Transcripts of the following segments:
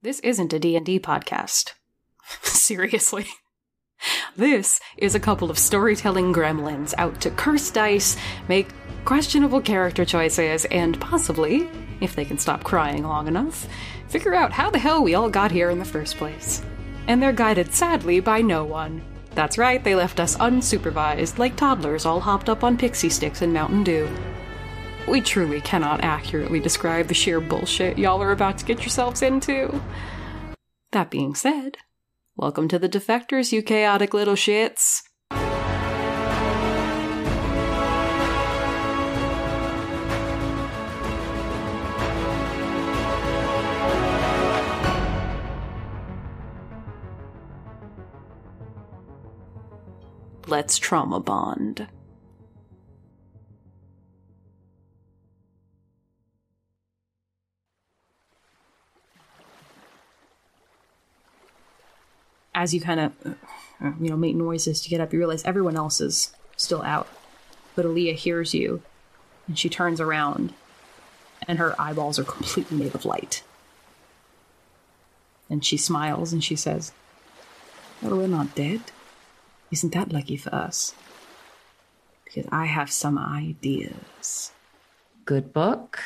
This isn't a D&D podcast. Seriously. This is a couple of storytelling gremlins out to curse dice, make questionable character choices, and possibly, if they can stop crying long enough, figure out how the hell we all got here in the first place. And they're guided sadly by no one. That's right, they left us unsupervised, like toddlers all hopped up on Pixy Stix and Mountain Dew. We truly cannot accurately describe the sheer bullshit y'all are about to get yourselves into. That being said, welcome to the Defectors, you chaotic little shits. Let's trauma bond. As you kind of, uh, you know, make noises to get up, you realize everyone else is still out. But Aaliyah hears you, and she turns around, and her eyeballs are completely made of light. And she smiles and she says, Well, we're not dead. Isn't that lucky for us? Because I have some ideas. Good book.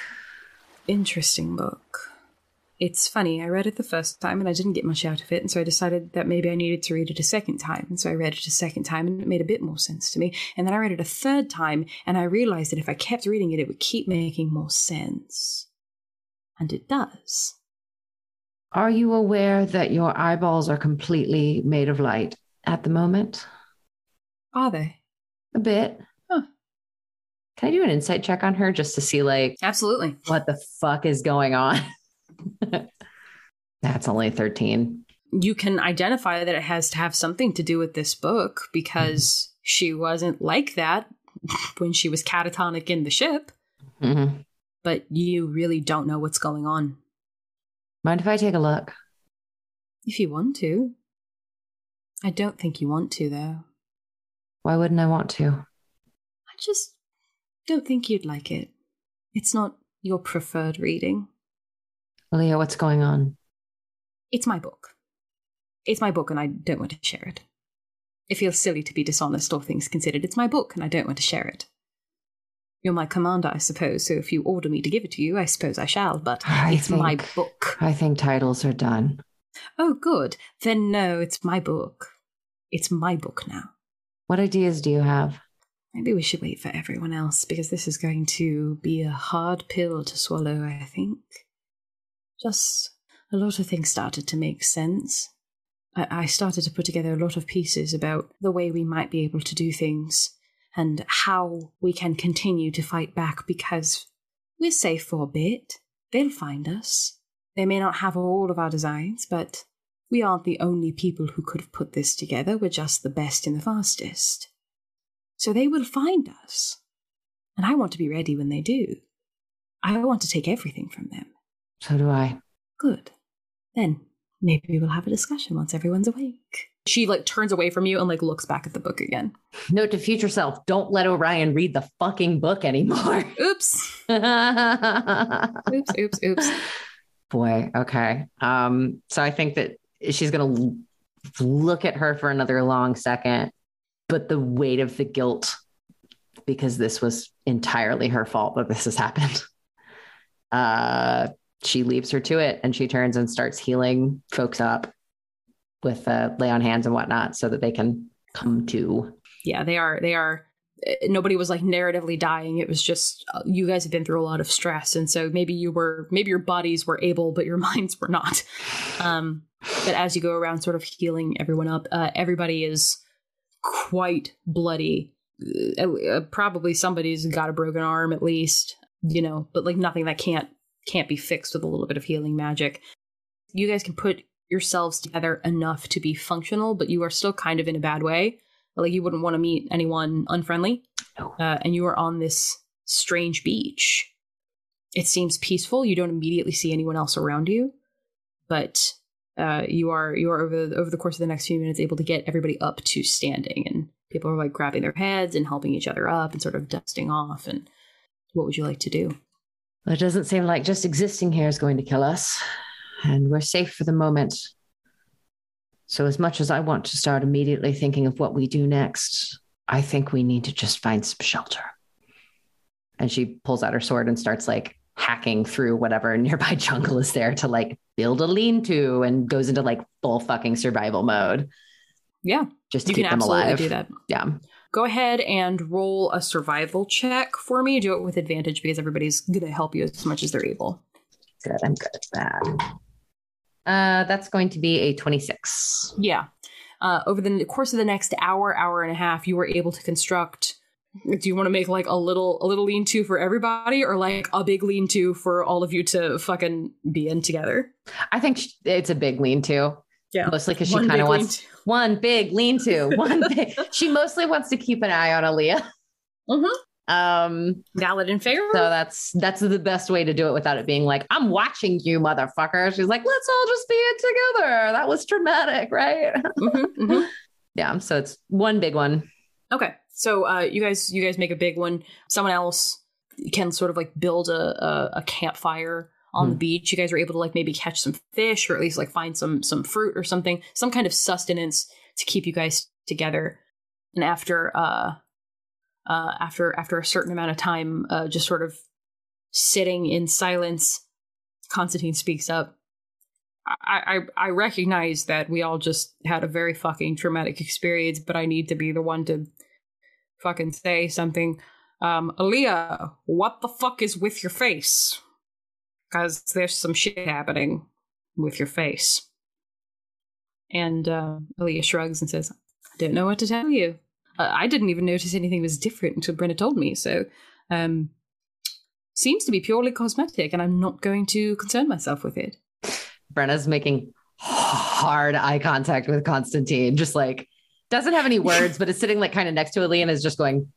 Interesting book. It's funny, I read it the first time and I didn't get much out of it, and so I decided that maybe I needed to read it a second time. And so I read it a second time and it made a bit more sense to me. And then I read it a third time and I realized that if I kept reading it, it would keep making more sense. And it does. Are you aware that your eyeballs are completely made of light at the moment? Are they? A bit. Huh. Can I do an insight check on her just to see, like, Absolutely. what the fuck is going on? That's only 13. You can identify that it has to have something to do with this book because she wasn't like that when she was catatonic in the ship, hmm but you really don't know what's going on. Mind if I take a look? If you want to. I don't think you want to, though. Why wouldn't I want to? I just don't think you'd like it. It's not your preferred reading. Leah, what's going on? It's my book. It's my book, and I don't want to share it. It feels silly to be dishonest, all things considered. It's my book, and I don't want to share it. You're my commander, I suppose, so if you order me to give it to you, I suppose I shall, but I it's my book. I think titles are done. Oh, good. Then no, it's my book. It's my book now. What ideas do you have? Maybe we should wait for everyone else because this is going to be a hard pill to swallow, I think. Just a lot of things started to make sense. I, I started to put together a lot of pieces about the way we might be able to do things and how we can continue to fight back because we're safe for a bit. They'll find us. They may not have all of our designs, but we aren't the only people who could have put this together. We're just the best and the fastest. So they will find us. And I want to be ready when they do. I want to take everything from them. So do I. Good. Then maybe we'll have a discussion once everyone's awake. She like turns away from you and like looks back at the book again. Note to future self don't let Orion read the fucking book anymore. Oops. Boy, Oops, oops, Boy, okay. Um, so I think that she's going to look at her for another long second, but the weight of the guilt, because this was entirely her fault that this has happened. Uh, she leaves her to it and she turns and starts healing folks up with uh, lay on hands and whatnot so that they can come to. Yeah, they are. They are. uh, Nobody was like narratively dying. It was just uh, you guys have been through a lot of stress, and so maybe you were, maybe your bodies were able, but your minds were not. Um, but as you go around, sort of healing everyone up, uh, everybody is quite bloody. Uh, probably somebody's got a broken arm at least, you know, but like nothing that can't can't be fixed with a little bit of healing magic. You guys can put yourselves together enough to be functional, but you are still kind of in a bad way. Like you wouldn't want to meet anyone unfriendly, No. uh, and you are on this strange beach. It seems peaceful. You don't immediately see anyone else around you, but uh, you are you are over the, over the course of the next few minutes able to get everybody up to standing, and people are like grabbing their heads and helping each other up and sort of dusting off. And what would you like to do? It doesn't seem like just existing here is going to kill us. and we're safe for the moment. So, as much as I want to start immediately thinking of what we do next, I think we need to just find some shelter. And she pulls out her sword and starts like hacking through whatever nearby jungle is there to like build a lean to and goes into like full fucking survival mode. Yeah. Just to you keep them alive. do that. Yeah. Go ahead and roll a survival check for me. Do it with advantage because everybody's going to help you as much as they're able. Good. I'm good at that. Uh, that's going to be a 26. Yeah. Uh, over the course of the next hour, hour and a half, you were able to construct. Do you want to make like a little a little lean to for everybody, or like a big lean to for all of you to fucking be in together? I think it's a big lean to. Yeah. Mostly because she kind of wants one big lean to. One big. She mostly wants to keep an eye on Aaliyah. Mhm. Um, Valid and fair. so that's that's the best way to do it without it being like, I'm watching you, motherfucker. She's like, let's all just be in together. That was dramatic, right? Mhm, mhm. yeah. So it's one big one. Okay, so uh, you guys, you guys make a big one. Someone else can sort of like build a a, a campfire on the Hmm. beach. You guys were able to like maybe catch some fish, or at least like find some some fruit or something, some kind of sustenance to keep you guys together. And after uh, uh, after after a certain amount of time, uh, just sort of sitting in silence, Constantine speaks up. I, I I recognize that we all just had a very fucking traumatic experience, but I need to be the one to fucking say something. Um, Aaliyah, what the fuck is with your face? Because there's some shit happening with your face. And uh, Aaliyah shrugs and says, I don't know what to tell you. Uh, I didn't even notice anything was different until Brenna told me, so um, seems to be purely cosmetic, and I'm not going to concern myself with it. Brenna's making hard eye contact with Constantine, just like doesn't have any words, but is sitting like kind of next to Aaliyah and is just going,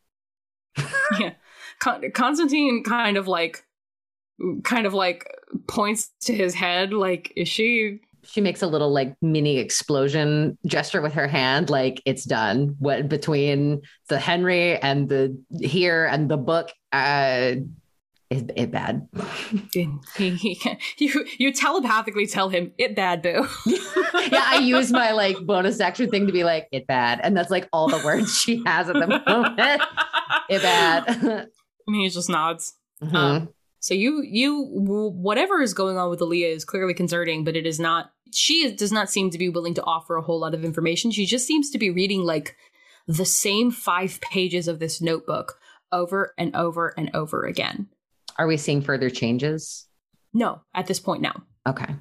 yeah. Con- Constantine kind of like kind of like points to his head like is she she makes a little like mini explosion gesture with her hand, like it's done. What between the Henry and the here and the book, uh, is it bad? you you telepathically tell him it bad boo yeah, I use my like bonus action thing to be like it bad, and that's like all the words she has at the moment. it bad. and he just nods Mhm. Um, so you you whatever is going on with Aaliyah is clearly concerning, but it is not. She does not seem to be willing to offer a whole lot of information. She just seems to be reading like the same five pages of this notebook over and over and over again. Are we seeing further changes? No, at this point no. Okay.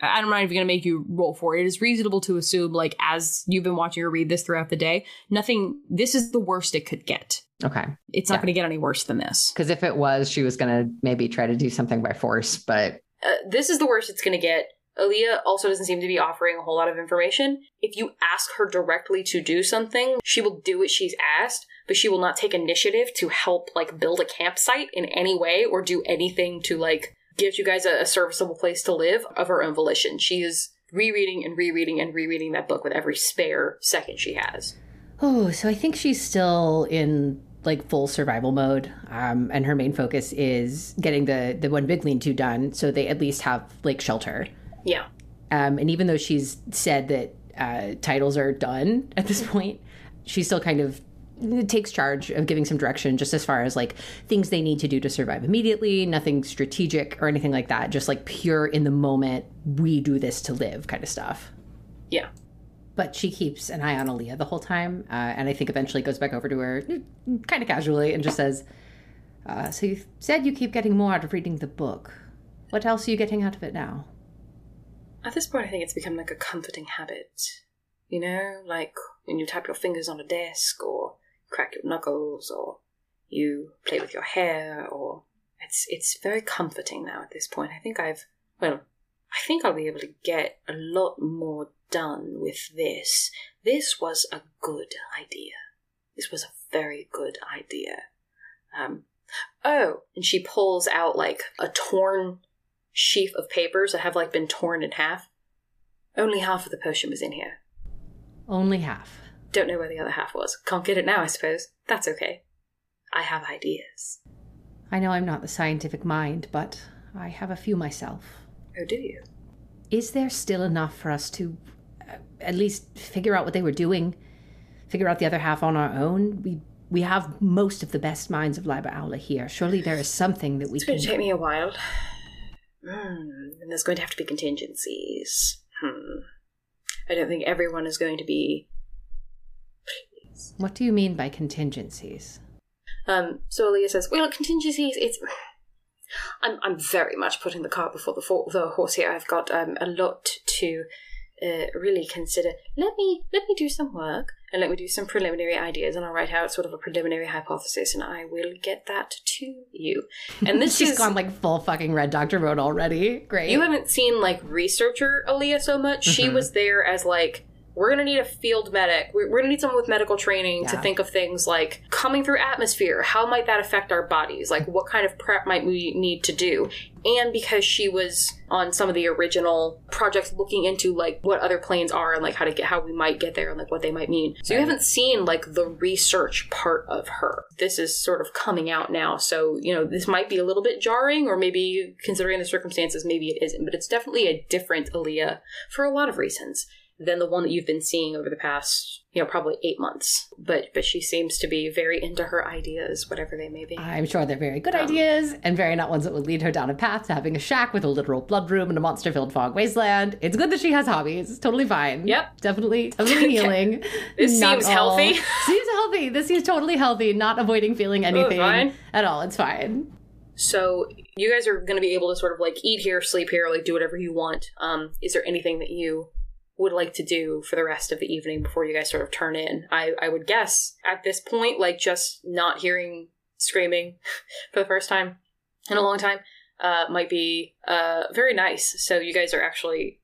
I- don't mind if I'm not even going to make you roll for it. It is reasonable to assume, like, as you've been watching her read this throughout the day, nothing, this is the worst it could get. Okay. It's not Yeah. going to get any worse than this. Because if it was, she was going to maybe try to do something by force, but uh, this is the worst it's going to get. Aaliyah also doesn't seem to be offering a whole lot of information. If you ask her directly to do something, she will do what she's asked, but she will not take initiative to help, like, build a campsite in any way or do anything to, like, give you guys a, a serviceable place to live of her own volition. She is rereading and rereading and rereading that book with every spare second she has. Oh, so I think she's still in like full survival mode, um, and her main focus is getting the the one big lean to done, so they at least have like shelter. Yeah. Um, and even though she's said that uh, titles are done at this point, she still kind of takes charge of giving some direction, just as far as like things they need to do to survive immediately. Nothing strategic or anything like that. Just like pure in the moment, we do this to live kind of stuff. Yeah. But she keeps an eye on Aaliyah the whole time, uh, and I think eventually goes back over to her, kind of casually, and just says, uh, "So you said you keep getting more out of reading the book. What else are you getting out of it now?" At this point, I think it's become like a comforting habit. You know, like when you tap your fingers on a desk, or crack your knuckles, or you play with your hair, or it's it's very comforting now. At this point, I think I've well, I think I'll be able to get a lot more done with this. This was a good idea. This was a very good idea. Um, oh, and she pulls out like a torn sheaf of papers that have like been torn in half. Only half of the potion was in here. Only half. Don't know where the other half was. Can't get it now, I suppose. That's okay. I have ideas. I know I'm not the scientific mind, but I have a few myself. Oh, do you? is there still enough for us to uh, at least figure out what they were doing? Figure out the other half on our own? We we have most of the best minds of Liber Aula here. Surely there is something that we It's can. going to take me a while. Hmm. And there's going to have to be contingencies. Hmm. I don't think everyone is going to be. What do you mean by contingencies? Um. So Aaliyah says, "Well, contingencies. It's. I'm. I'm very much putting the cart before the fo- the horse here. I've got um a lot to." Uh, really consider. Let me let me do some work and let me do some preliminary ideas, and I'll write out sort of a preliminary hypothesis, and I will get that to you. And this She's is gone like full fucking red doctor mode already. Great. You haven't seen like researcher Aaliyah so much. She Mm-hmm. was there as like we're gonna need a field medic. We're, we're gonna need someone with medical training to think of things like coming through atmosphere. How might that affect our bodies? Like what kind of prep might we need to do? And because she was on some of the original projects looking into like what other planes are and like how to get how we might get there and like what they might mean. So you haven't seen like the research part of her. This is sort of coming out now. So, you know, this might be a little bit jarring or maybe considering the circumstances, maybe it isn't, but it's definitely a different Aaliyah for a lot of reasons than the one that you've been seeing over the past, you know, probably eight months. But but she seems to be very into her ideas, whatever they may be. I'm sure they're very good Um, ideas and very not ones that would lead her down a path to having a shack with a literal blood room and a monster filled fog wasteland. It's good that she has hobbies. It's totally fine. Yep. Definitely, definitely healing. This Not seems all- healthy. seems healthy. This seems totally healthy, not avoiding feeling anything at all. It's fine. So you guys are going to be able to sort of like eat here, sleep here, like do whatever you want. Um, is there anything that you would like to do for the rest of the evening before you guys sort of turn in? I I would guess at this point, like just not hearing screaming for the first time in a long time uh, might be uh, very nice. So you guys are actually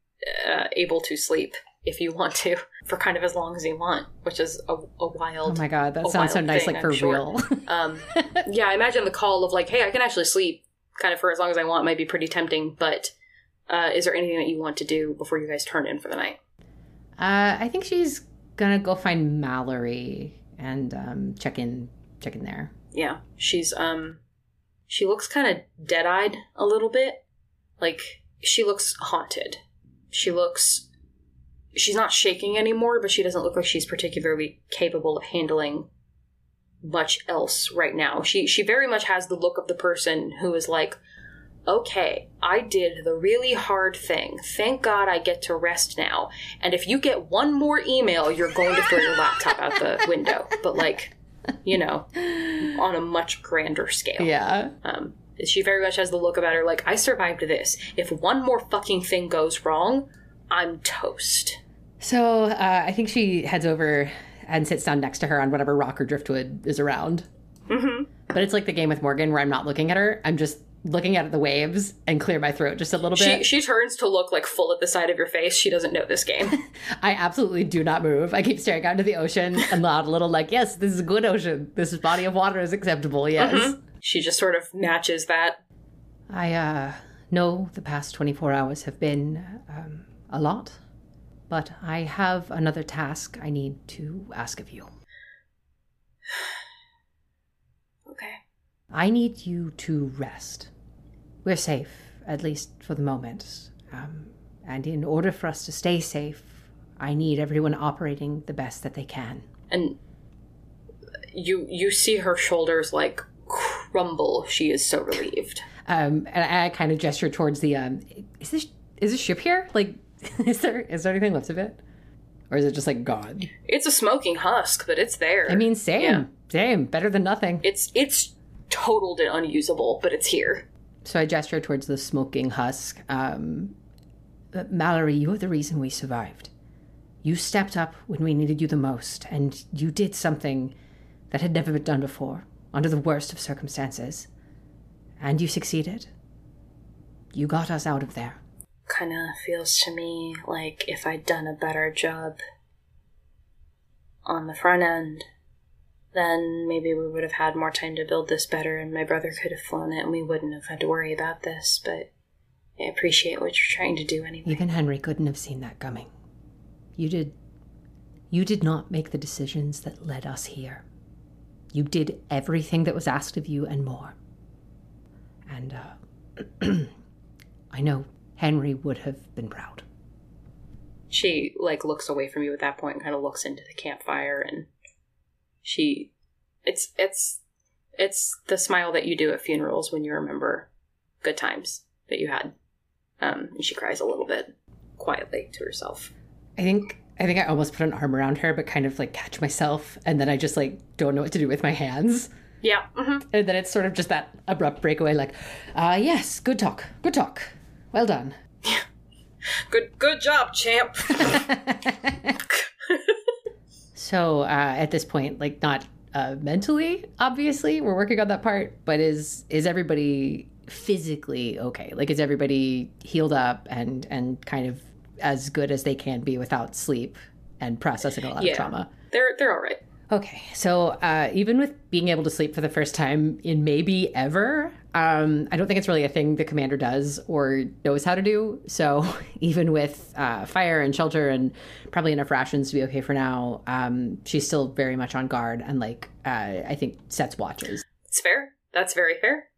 uh, able to sleep if you want to for kind of as long as you want, which is a, a Oh my god, that sounds so nice, thing, like for sure. real. um, yeah, I imagine the call of like, hey, I can actually sleep kind of for as long as I want might be pretty tempting, but uh, is there anything that you want to do before you guys turn in for the night? Uh, I think she's gonna go find Mallory and um, check in, check in there. Yeah, she's, um, she looks kind of dead eyed a little bit. Like, she looks haunted. She looks, she's not shaking anymore, but she doesn't look like she's particularly capable of handling much else right now. She she very much has the look of the person who is like, "Okay, I did the really hard thing. Thank God I get to rest now. And if you get one more email, you're going to throw your laptop out the window." But like, you know, on a much grander scale. Yeah. Um, she very much has the look about her like, I survived this. If one more fucking thing goes wrong, I'm toast. So uh, I think she heads over and sits down next to her on whatever rock or driftwood is around. Mm-hmm. But it's like the game with Morgan where I'm not looking at her. I'm just looking at the waves and clear my throat just a little She bit. she turns to look like full at the side of your face. She doesn't know this game. I absolutely do not move. I keep staring out into the ocean and loud a little like, yes, this is a good ocean. This body of water is acceptable. Yes. Mm-hmm. she just sort of matches that. I uh, know the past 24 hours have been um, a lot, but I have another task I need to ask of you. I need you to rest. We're safe, at least for the moment. Um, and in order for us to stay safe, I need everyone operating the best that they can. And you you see her shoulders like crumble. She is so relieved. Um, and I, I kind of gesture towards the. Um, is this is this ship here? Like, is there is there anything left of it, or is it just like gone? It's a smoking husk, but it's there. I mean, same, Yeah. same, better than nothing. it's it's totaled and unusable, but it's here. So I gesture towards the smoking husk. Um, Mallory, you're the reason we survived. You stepped up when we needed you the most, and you did something that had never been done before, under the worst of circumstances. And you succeeded. You got us out of there. Kind of feels to me like if I'd done a better job on the front end, then maybe we would have had more time to build this better and my brother could have flown it and we wouldn't have had to worry about this, but I appreciate what you're trying to do anyway. Even Henry couldn't have seen that coming. You did. You did not make the decisions that led us here. You did everything that was asked of you and more. And uh, I know Henry would have been proud. She like looks away from you at that point and kind of looks into the campfire and she it's it's it's the smile that you do at funerals when you remember good times that you had. Um, and she cries a little bit quietly to herself. I think I think I almost put an arm around her, but kind of like catch myself, and then I just like don't know what to do with my hands. Yeah. hmm And then it's sort of just that abrupt breakaway, like, uh, yes, good talk, good talk, well done. Good good job, champ. So uh, at this point, like not uh, mentally, obviously, we're working on that part, but is is everybody physically okay? Like, is everybody healed up and and kind of as good as they can be without sleep and processing a lot Yeah. of trauma? they're they're all right. Okay, so uh, even with being able to sleep for the first time in maybe ever, um, I don't think it's really a thing the commander does or knows how to do. So even with uh, fire and shelter and probably enough rations to be okay for now, um, she's still very much on guard and like uh, I think sets watches. It's fair. That's very fair.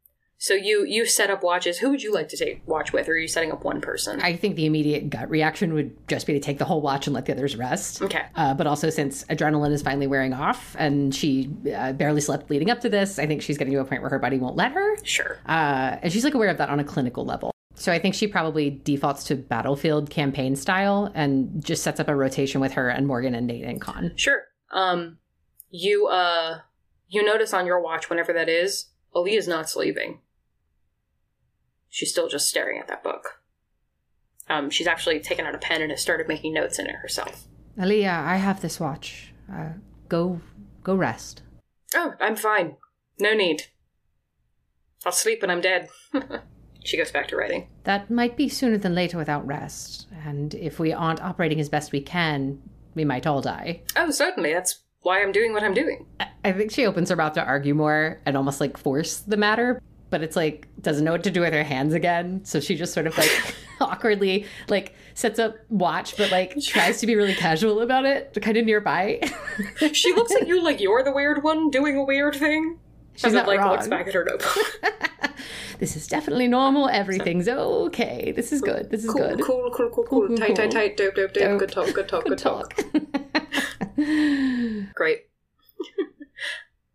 So you you set up watches. Who would you like to take watch with, or are you setting up one person? I think the immediate gut reaction would just be to take the whole watch and let the others rest. okay. Uh, but also, since adrenaline is finally wearing off and she uh, barely slept leading up to this, I think she's getting to a point where her body won't let her. Sure. Uh, and she's like aware of that on a clinical level. So I think she probably defaults to battlefield campaign style and just sets up a rotation with her and Morgan and Nate and Con. Sure. Um, you uh, you notice on your watch whenever that is, Ali is not sleeping. She's still just staring at that book. Um, she's actually taken out a pen and has started making notes in it herself. Aaliyah, I have this watch. Uh, go, go rest. Oh, I'm fine. No need. I'll sleep when I'm dead. she goes back to writing. That might be sooner than later without rest. And if we aren't operating as best we can, we might all die. Oh, certainly. That's why I'm doing what I'm doing. I- I think she opens her mouth to argue more and almost like force the matter, but it's like doesn't know what to do with her hands again. So she just sort of like awkwardly like sets up watch, but like tries to be really casual about it, kind of nearby. She looks at you like you're the weird one doing a weird thing. She's and then, not like wrong. looks back at her notebook. this is definitely normal. Everything's okay. This is good. This is cool, good. cool, cool, cool, cool, cool, Tight, tight, tight. Dope, dope, dope. Dope. Good talk, good talk, good, Good talk. talk. Great.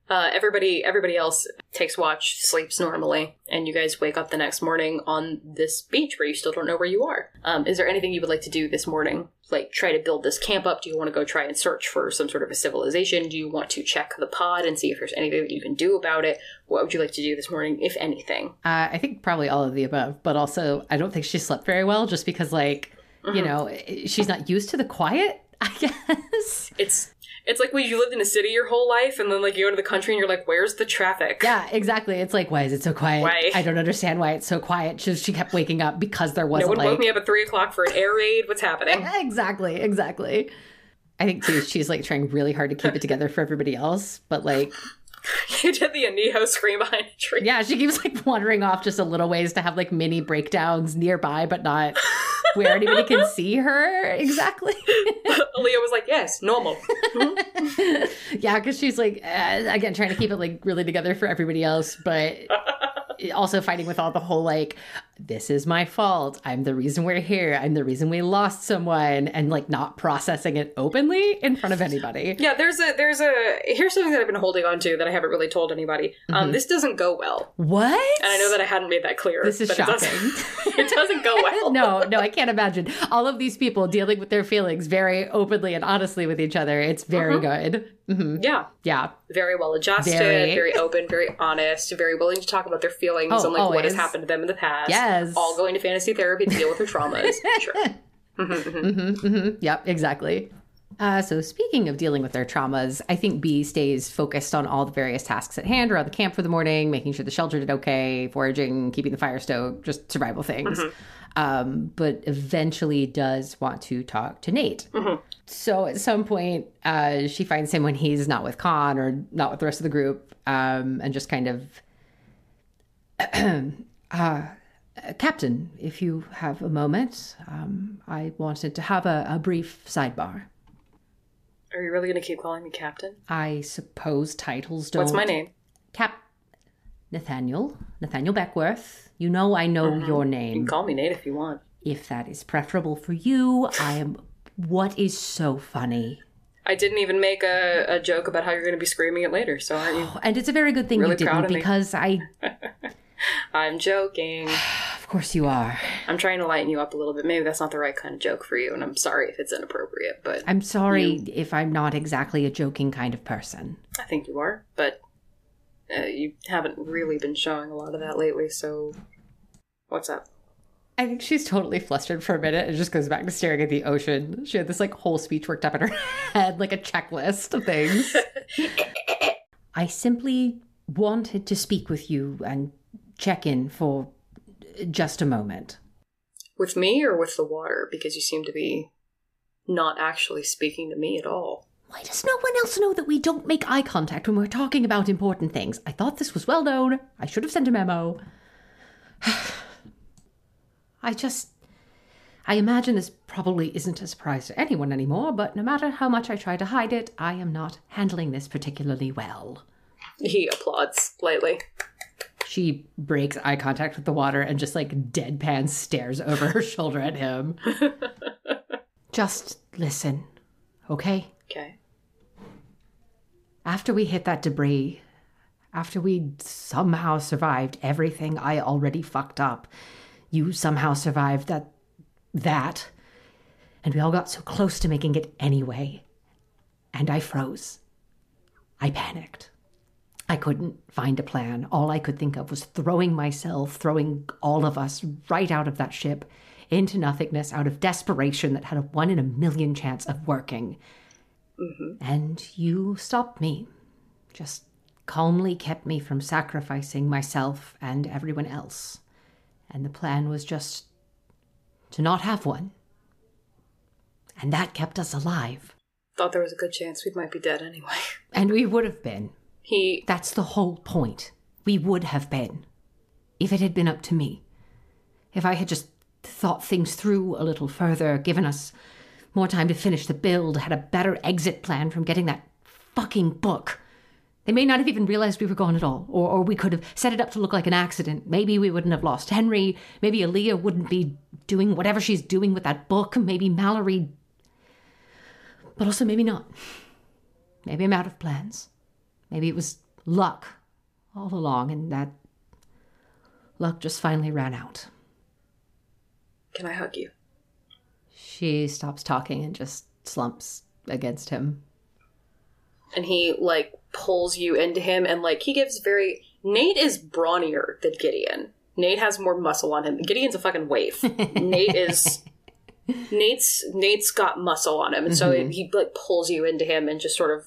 Uh, everybody, everybody else takes watch, sleeps normally, and you guys wake up the next morning on this beach where you still don't know where you are. Um, is there anything you would like to do this morning? Like try to build this camp up? Do you want to go try and search for some sort of a civilization? Do you want to check the pod and see if there's anything that you can do about it? What would you like to do this morning, if anything? Uh, I think probably all of the above, but also I don't think she slept very well just because, like, you know, she's not used to the quiet, I guess. It's it's like when you lived in a city your whole life, and then like you go to the country and you're like, "Where's the traffic?" Yeah, exactly. It's like, why is it so quiet? Why? I don't understand why it's so quiet. She, she kept waking up because there wasn't one like woke me up at three o'clock for an air raid. What's happening? exactly, exactly. I think too, she's like trying really hard to keep it together for everybody else, but like, you did the Aniho scream behind a tree. yeah, she keeps like wandering off just a little ways to have like mini breakdowns nearby, but not where anybody can see her exactly. Aaliyah was like, "Yes, normal." yeah, because she's like uh, again trying to keep it like really together for everybody else, but also fighting with all the whole like, this is my fault. I'm the reason we're here. I'm the reason we lost someone, and like not processing it openly in front of anybody. Yeah, there's a there's a here's something that I've been holding on to that I haven't really told anybody. Um, this doesn't go well, What? and I know that I hadn't made that clear. This is but shocking. It doesn't, it doesn't go well. no, no, I can't imagine. All of these people dealing with their feelings very openly and honestly with each other. It's very good. hmm Yeah, Yeah. very well adjusted, Very. very, open, very honest, very willing to talk about their feelings Oh, and like what has happened to them in the past. Yes. All going to fantasy therapy to deal with their traumas. sure. hmm hmm Yep, exactly. Uh, so speaking of dealing with their traumas, I think B stays focused on all the various tasks at hand around the camp for the morning, making sure the shelter did okay, foraging, keeping the fire stoked, just survival things. Um, but eventually does want to talk to Nate. So at some point, uh, she finds him when he's not with Con or not with the rest of the group, um, and just kind of, uh, Captain, if you have a moment, um, I wanted to have a, a brief sidebar. Are you really going to keep calling me Captain? I suppose titles don't. What's my name? Cap. Nathaniel. Nathaniel Beckworth. You know I know your name. You can call me Nate if you want. if that is preferable for you, I am. What is so funny? I didn't even make a, a joke about how you're going to be screaming it later, so aren't you? And it's a very good thing Really you didn't because I. I'm joking. Of course you are. I'm trying to lighten you up a little bit. Maybe that's not the right kind of joke for you, and I'm sorry if it's inappropriate, but I'm sorry if I'm not exactly a joking kind of person. I think you are. But uh, you haven't really been showing a lot of that lately, so what's up? I think she's totally flustered for a minute and just goes back to staring at the ocean. She had this like whole speech worked up in her head, like a checklist of things. I simply wanted to speak with you and check in for just a moment. With me or with the water? Because you seem to be not actually speaking to me at all. Why does no one else know that we don't make eye contact when we're talking about important things? I thought this was well known. I should have sent a memo. I just. I imagine this probably isn't a surprise to anyone anymore, but no matter how much I try to hide it, I am not handling this particularly well. He applauds lightly. She breaks eye contact with the water and just like deadpan stares over her shoulder at him. just listen, okay? Okay. After we hit that debris, after we somehow survived everything I already fucked up, you somehow survived that that and we all got so close to making it anyway. And I froze. I panicked. I couldn't find a plan. All I could think of was throwing myself, throwing all of us right out of that ship into nothingness out of desperation that had a one in a million chance of working. Mm-hmm. And you stopped me. Just calmly kept me from sacrificing myself and everyone else. And the plan was just to not have one. And that kept us alive. Thought there was a good chance we might be dead anyway. And we would have been. He That's the whole point. We would have been. If it had been up to me. If I had just thought things through a little further, given us more time to finish the build, had a better exit plan from getting that fucking book. They may not have even realized we were gone at all, or, or we could have set it up to look like an accident. Maybe we wouldn't have lost Henry. Maybe Aaliyah wouldn't be doing whatever she's doing with that book. Maybe Mallory. But also, maybe not. Maybe I'm out of plans. Maybe it was luck all along, and that luck just finally ran out. can I hug you? She stops talking and just slumps against him. And he like pulls you into him and like he gives very Nate is brawnier than Gideon. Nate has more muscle on him. Gideon's a fucking waif. Nate is Nate's Nate's got muscle on him, and so Mm-hmm. he like pulls you into him and just sort of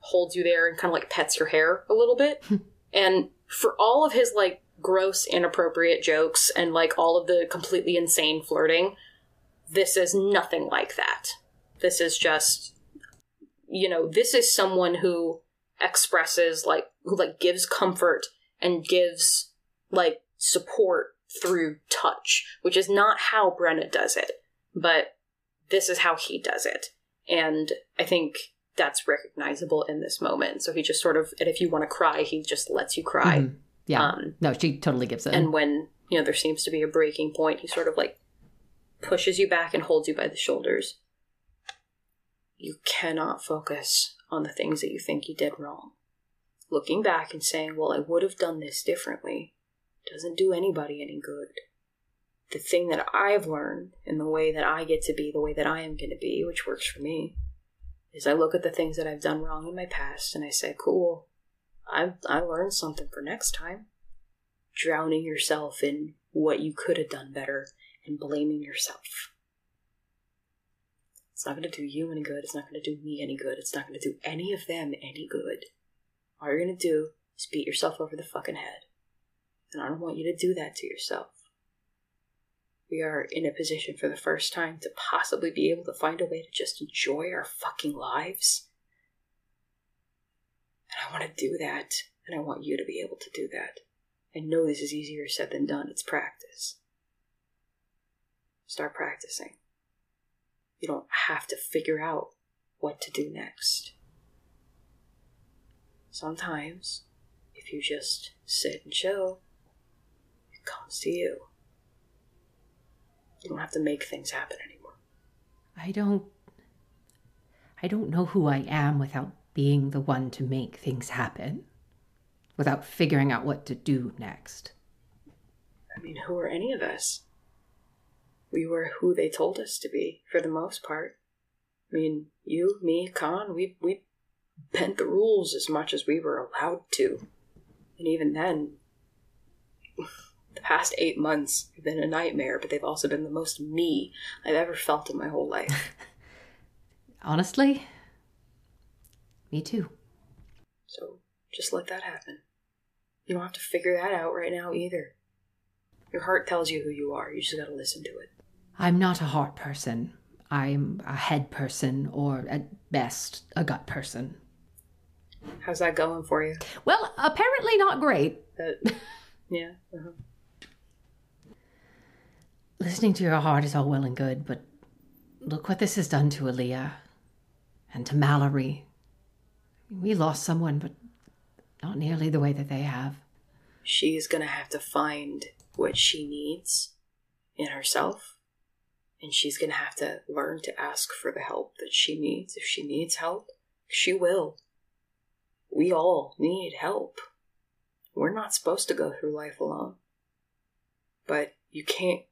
holds you there and kind of like pets your hair a little bit. and for all of his like gross, inappropriate jokes and like all of the completely insane flirting, this is nothing like that. This is just, you know, this is someone who expresses like who like gives comfort and gives like support through touch, which is not how Brenna does it, but this is how he does it. And I think that's recognizable in this moment. So he just sort of, and if you want to cry, he just lets you cry. Mhm. Yeah. Um, no, she totally gives in. and when, you know, there seems to be a breaking point, he sort of like pushes you back and holds you by the shoulders. You cannot focus on the things that you think you did wrong. Looking back and saying, well, I would have done this differently, doesn't do anybody any good. The thing that I've learned and the way that I get to be the way that I am going to be, which works for me, is I look at the things that I've done wrong in my past and I say, cool, I I learned something for next time. Drowning yourself in what you could have done better and blaming yourself. It's not going to do you any good. It's not going to do me any good. It's not going to do any of them any good. All you're going to do is beat yourself over the fucking head. And I don't want you to do that to yourself. We are in a position for the first time to possibly be able to find a way to just enjoy our fucking lives. And I want to do that. And I want you to be able to do that. I know this is easier said than done. It's practice. Start practicing. You don't have to figure out what to do next. Sometimes, if you just sit and chill, it comes to you. You don't have to make things happen anymore. I don't. I don't know who I am without being the one to make things happen, without figuring out what to do next. I mean, who are any of us? We were who they told us to be, for the most part. I mean, you, me, Con, we we bent the rules as much as we were allowed to. And even then, the past eight months have been a nightmare, but they've also been the most me I've ever felt in my whole life. Honestly, me too. So just let that happen. You don't have to figure that out right now either. Your heart tells you who you are. You just gotta listen to it. I'm not a heart person. I'm a head person, or at best, a gut person. How's that going for you? Well, apparently not great. That, yeah. Uh-huh. Listening to your heart is all well and good, but look what this has done to Aaliyah and to Mallory. We lost someone, but not nearly the way that they have. She's gonna have to find what she needs in herself, and she's gonna have to learn to ask for the help that she needs. If she needs help, she will. We all need help. We're not supposed to go through life alone. But you can't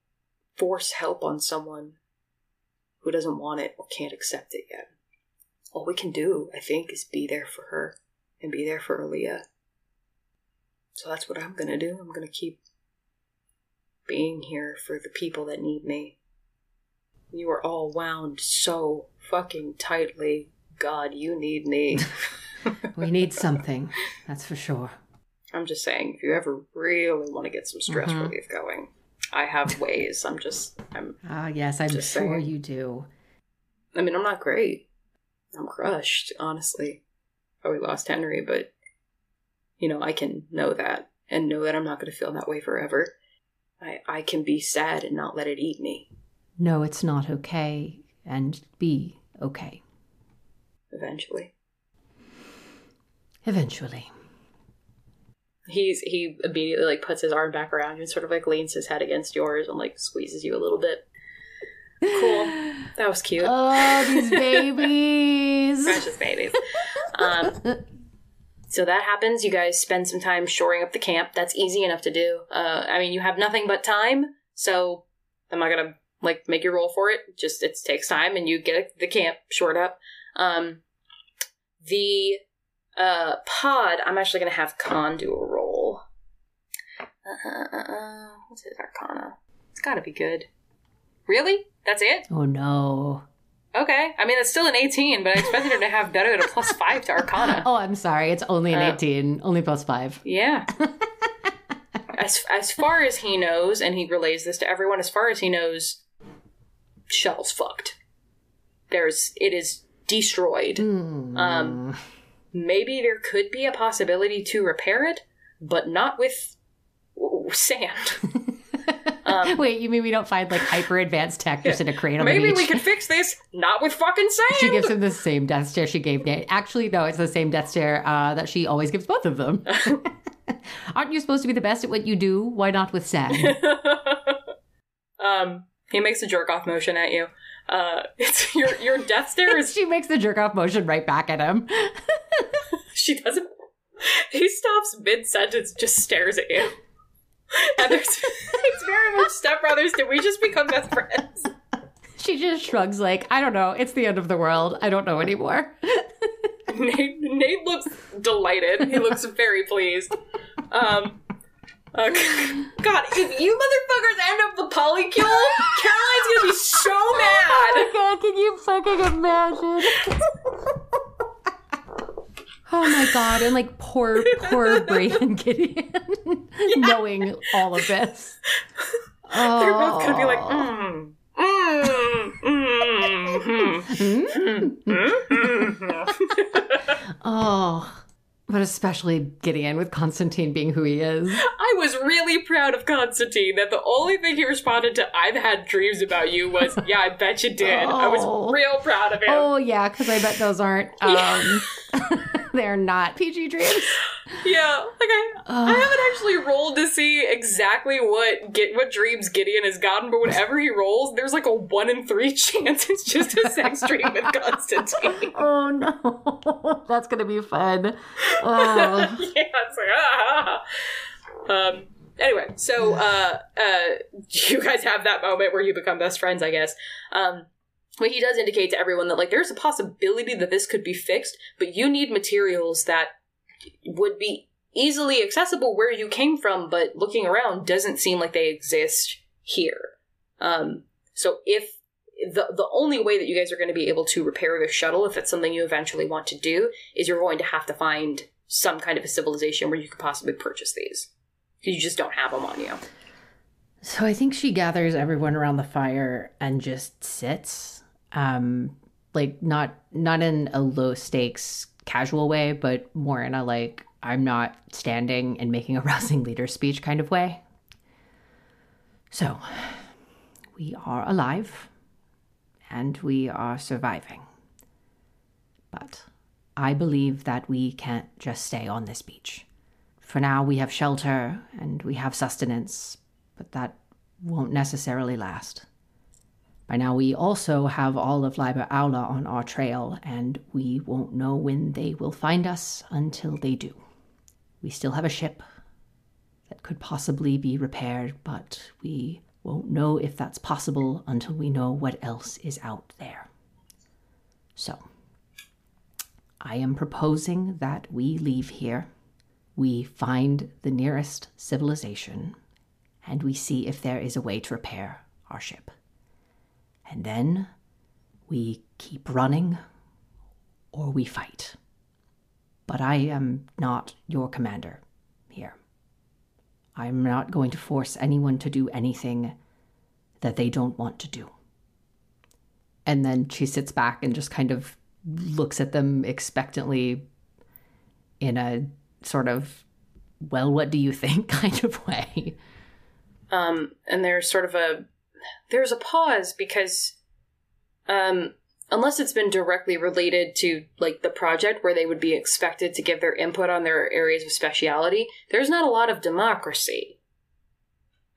force help on someone who doesn't want it or can't accept it yet. All we can do, I think, is be there for her and be there for Aaliyah. So that's what I'm gonna do. I'm gonna keep being here for the people that need me. You are all wound so fucking tightly. God, you need me. We need something, that's for sure. I'm just saying, if you ever really want to get some stress Mhm. relief going, I have ways. I'm just, I'm, Ah, yes, I'm Just sure saying. you do. I mean, I'm not great. I'm crushed, honestly. Probably lost Henry, but, you know, I can know that and know that I'm not going to feel that way forever. I, I can be sad and not let it eat me No, it's not okay, and be okay. eventually. Eventually. He's he immediately like puts his arm back around you and sort of like leans his head against yours and like squeezes you a little bit. Cool. That was cute. Oh, these babies. Precious babies. Um, so that happens. You guys spend some time shoring up the camp. That's easy enough to do. Uh, I mean, you have nothing but time, so I'm not gonna like make you roll for it. Just it takes time, and you get the camp shored up. Um, the uh, pod. I'm actually gonna have Con do a roll. Uh, uh, uh, what's his Arcana? It's got to be good. Really? That's it? Oh no. Okay. I mean, it's still an 18, but I expected her to have better than a plus five to Arcana. Oh, I'm sorry. It's only an Uh, 18, only plus five. Yeah. as as far as he knows, and he relays this to everyone, as far as he knows, Shell's fucked. There's it is destroyed. Hmm. Um, maybe there could be a possibility to repair it, but not with sand. um, Wait, you mean we don't find like hyper advanced tech just in a crate on the maybe we could fix this, not with fucking sand. She gives him the same death stare she gave Nate. Actually, no, it's the same death stare uh, that she always gives both of them. Aren't you supposed to be the best at what you do? Why not with sand? um, he makes a jerk off motion at you. Uh, it's your your death stare is she makes the jerk off motion right back at him. she doesn't. He stops mid sentence, just stares at you. And there's, it's very much stepbrothers. Did we just become best friends? She just shrugs, like, I don't know. It's the end of the world. I don't know anymore. Nate, Nate looks delighted. He looks very pleased. Um, uh, God, if you motherfuckers end up the polycule, Caroline's gonna be so mad. God, can you fucking imagine? oh my god, and like poor, poor Brayden Gideon knowing all of this. Oh. They're both gonna be like, mm, mm, mm, mm, mm, mm. Oh, but especially Gideon with Constantine being who he is. I was really proud of Constantine that the only thing he responded to I've had dreams about you was, yeah, I bet you did. I Oh. was real proud of him. Oh yeah, because I bet those aren't. Um, they're not PG dreams. Yeah, like I, I haven't actually rolled to see exactly what get what dreams Gideon has gotten, but whenever he rolls, there's like a one in three chance it's just a sex dream with Constantine. oh no, that's gonna be fun. Oh. yeah, it's like ah. Um. Anyway, so uh, uh, you guys have that moment where you become best friends, I guess. Um. But he does indicate to everyone that like there's a possibility that this could be fixed, but you need materials that would be easily accessible where you came from, but looking around doesn't seem like they exist here. Um, so if the the only way that you guys are going to be able to repair the shuttle, if it's something you eventually want to do, is you're going to have to find some kind of a civilization where you could possibly purchase these. Because you just don't have them on you. So I think she gathers everyone around the fire and just sits. Um like not not in a low stakes casual way, but more in a like I'm not standing and making a rousing leader speech kind of way. So, we are alive and we are surviving. But I believe that we can't just stay on this beach. For now, we have shelter and we have sustenance, but that won't necessarily last. By now, we also have all of Liber Aula on our trail, and we won't know when they will find us until they do. We still have a ship that could possibly be repaired, but we won't know if that's possible until we know what else is out there. So, I am proposing that we leave here, we find the nearest civilization, and we see if there is a way to repair our ship. And then we keep running or we fight. But I am not your commander. I'm not going to force anyone to do anything that they don't want to do. And then she sits back and just kind of looks at them expectantly in a sort of, well, what do you think kind of way. Um, and there's sort of a there's a pause because um unless it's been directly related to like the project where they would be expected to give their input on their areas of speciality there's not a lot of democracy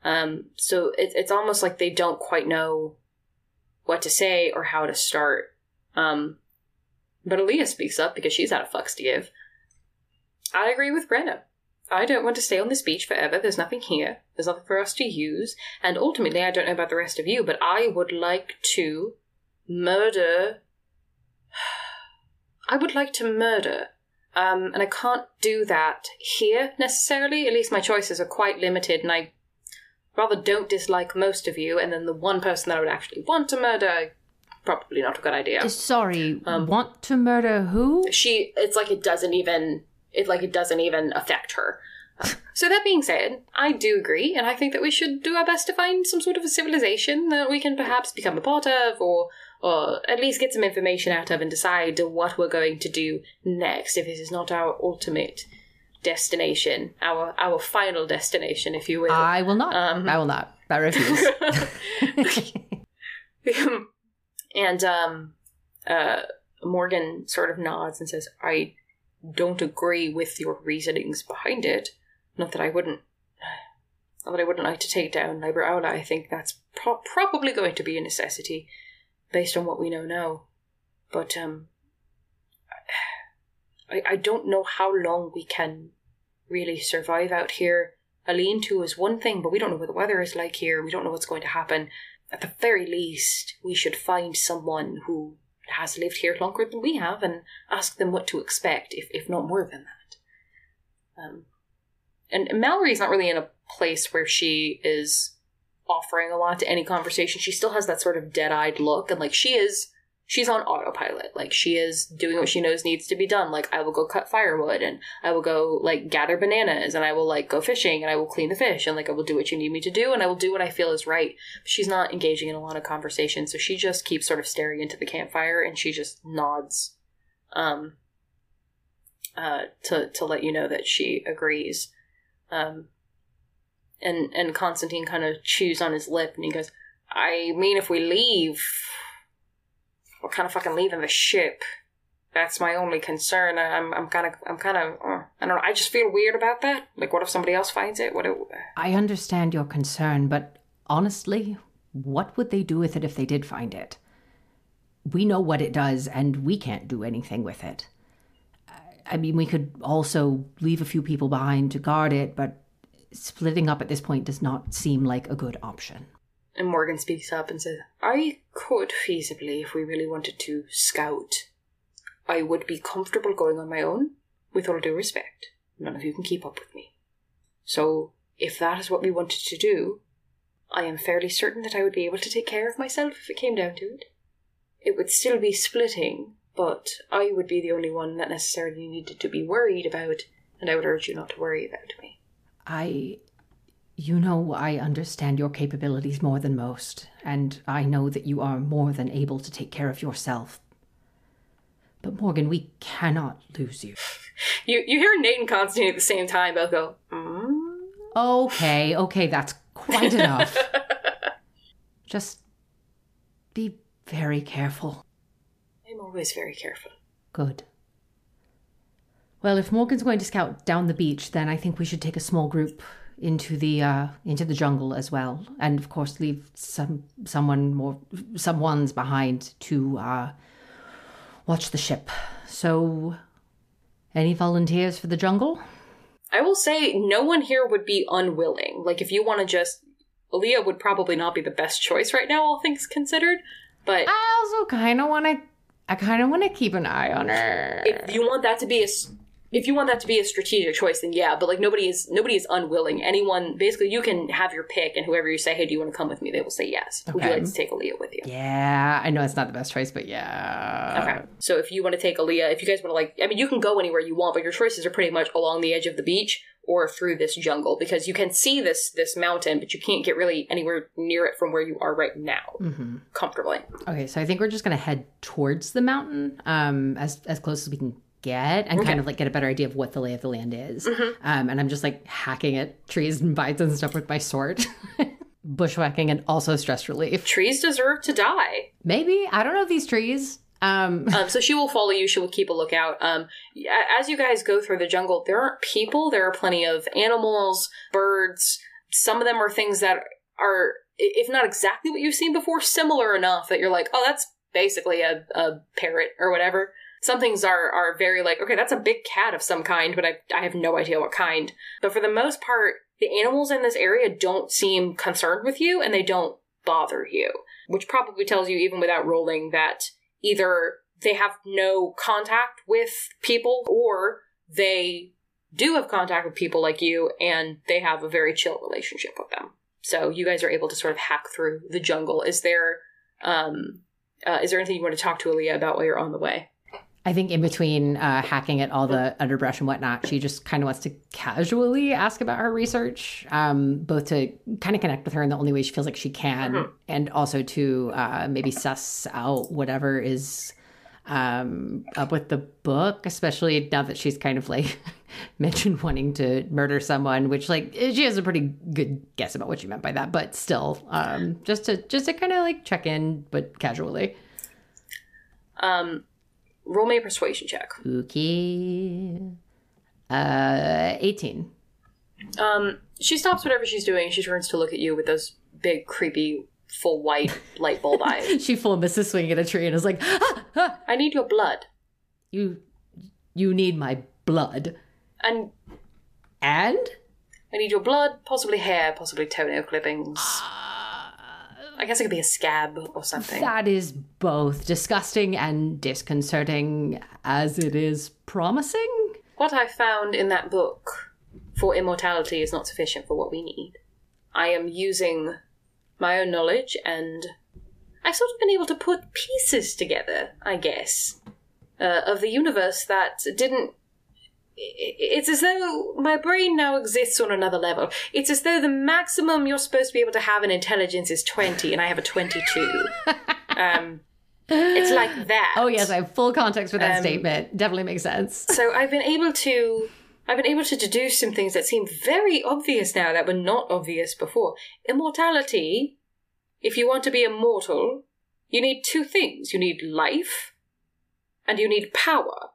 um so it, it's almost like they don't quite know what to say or how to start um but Aaliyah speaks up because she's out of fucks to give i agree with Brenda I don't want to stay on this beach forever. There's nothing here. There's nothing for us to use. And ultimately, I don't know about the rest of you, but I would like to murder. I would like to murder. Um, and I can't do that here necessarily. At least my choices are quite limited, and I rather don't dislike most of you. And then the one person that I would actually want to murder, probably not a good idea. Sorry, want to murder who? She, it's like it doesn't even it like it doesn't even affect her. So that being said, I do agree, and I think that we should do our best to find some sort of a civilization that we can perhaps become a part of, or or at least get some information out of, and decide what we're going to do next. If this is not our ultimate destination, our our final destination, if you will. I will not. Um, I will not. I refuse. and um, uh, Morgan sort of nods and says, "I don't agree with your reasonings behind it. Not that I wouldn't. Not that I wouldn't like to take down Liber Aula. I think that's pro- probably going to be a necessity, based on what we know now. But um, I I don't know how long we can really survive out here. A lean-to is one thing, but we don't know what the weather is like here. We don't know what's going to happen. At the very least, we should find someone who has lived here longer than we have and ask them what to expect, if, if not more than that. Um, and Mallory's not really in a place where she is offering a lot to any conversation. She still has that sort of dead eyed look, and like she is, she's on autopilot. Like she is doing what she knows needs to be done. Like I will go cut firewood, and I will go like gather bananas, and I will like go fishing, and I will clean the fish, and like I will do what you need me to do, and I will do what I feel is right. She's not engaging in a lot of conversation, so she just keeps sort of staring into the campfire, and she just nods, um, uh, to to let you know that she agrees. Um, and and Constantine kind of chews on his lip, and he goes, "I mean, if we leave, we're kind of fucking leaving the ship. That's my only concern. I'm I'm kind of I'm kind of uh, I don't know. I just feel weird about that. Like, what if somebody else finds it? What? If, I understand your concern, but honestly, what would they do with it if they did find it? We know what it does, and we can't do anything with it. I mean, we could also leave a few people behind to guard it, but splitting up at this point does not seem like a good option. And Morgan speaks up and says, I could feasibly, if we really wanted to, scout. I would be comfortable going on my own, with all due respect. None of you can keep up with me. So, if that is what we wanted to do, I am fairly certain that I would be able to take care of myself if it came down to it. It would still be splitting, but I would be the only one that necessarily needed to be worried about, and I would urge you not to worry about me. I. You know, I understand your capabilities more than most, and I know that you are more than able to take care of yourself. But Morgan, we cannot lose you. You you hear Nate and Constantine at the same time both go, mm? Okay, okay, that's quite enough. Just be very careful. I'm always very careful. Good. Well, if Morgan's going to scout down the beach, then I think we should take a small group into the uh, into the jungle as well, and of course leave some someone more some ones behind to uh, watch the ship. So, any volunteers for the jungle? I will say no one here would be unwilling. Like if you want to just Aaliyah would probably not be the best choice right now, all things considered. But I also kind of want to. I kind of want to keep an eye on her. if you want that to be a if you want that to be a strategic choice, then yeah. But like nobody is nobody is unwilling. Anyone basically you can have your pick, and whoever you say, hey, do you want to come with me? They will say yes. Would you like to take Aaliyah with you? Yeah, I know it's not the best choice, but yeah. Okay. So if you want to take Aaliyah, if you guys want to like, I mean, you can go anywhere you want, but your choices are pretty much along the edge of the beach or through this jungle because you can see this this mountain, but you can't get really anywhere near it from where you are right now hmm comfortably. Okay, so I think we're just gonna head towards the mountain, um, as as close as we can get, and kind of like get a better idea of what the lay of the land is. Um, and I'm just like hacking at trees and vines and stuff with my sword, bushwhacking, and also stress relief. Trees deserve to die. Maybe I don't know these trees. Um, Um, so she will follow you. She will keep a lookout. Um, as you guys go through the jungle, there aren't people. There are plenty of animals, birds. Some of them are things that are, if not exactly what you've seen before, similar enough that you're like, oh, that's basically a, a parrot or whatever. Some things are are very like, okay, that's a big cat of some kind, but I I have no idea what kind. But for the most part, the animals in this area don't seem concerned with you, and they don't bother you, which probably tells you even without rolling that either they have no contact with people or they do have contact with people like you and they have a very chill relationship with them. So you guys are able to sort of hack through the jungle. Is there um uh, is there anything you want to talk to Aaliyah about while you're on the way? I think in between uh, hacking at all the underbrush and whatnot, she just kind of wants to casually ask about her research, um, both to kind of connect with her in the only way she feels like she can, and also to uh, maybe suss out whatever is um, up with the book, especially now that she's kind of like mentioned wanting to murder someone, which like she has a pretty good guess about what she meant by that, but still, um, just to just to kind of like check in, but casually. Um roll me a persuasion check. Okay. Uh, 18. Um she stops whatever she's doing she turns to look at you with those big creepy full white light bulb eyes. She full misses swinging at a tree and is like, ah, ah, I need your blood. you, you need my blood. And And? I need your blood, possibly hair, possibly toenail clippings. I guess it could be a scab or something. That is both disgusting and disconcerting as it is promising. What I found in that book for immortality is not sufficient for what we need. I am using my own knowledge and I've sort of been able to put pieces together, I guess, uh, of the universe that didn't. It's as though my brain now exists on another level. It's as though the maximum you're supposed to be able to have in intelligence is 20, and I have a 22. um, it's like that. Oh, yes, I have full context for that Um, statement. Definitely makes sense. So I've been able to I've been able to deduce some things that seem very obvious now that were not obvious before. Immortality, if you want to be immortal, you need two things. You need life and you need power.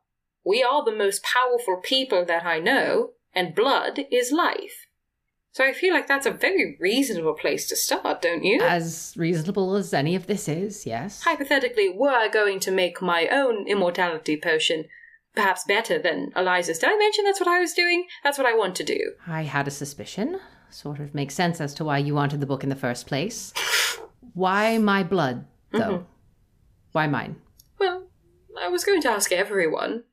We are the most powerful people that I know, and blood is life. So I feel like that's a very reasonable place to start, don't you? As reasonable as any of this is, yes. Hypothetically, were I going to make my own immortality potion, perhaps better than Eliza's, did I mention that's what I was doing? That's what I want to do. I had a suspicion. Sort of makes sense as to why you wanted the book in the first place. Why my blood, though? Mm-hmm. Why mine? Well, I was going to ask everyone.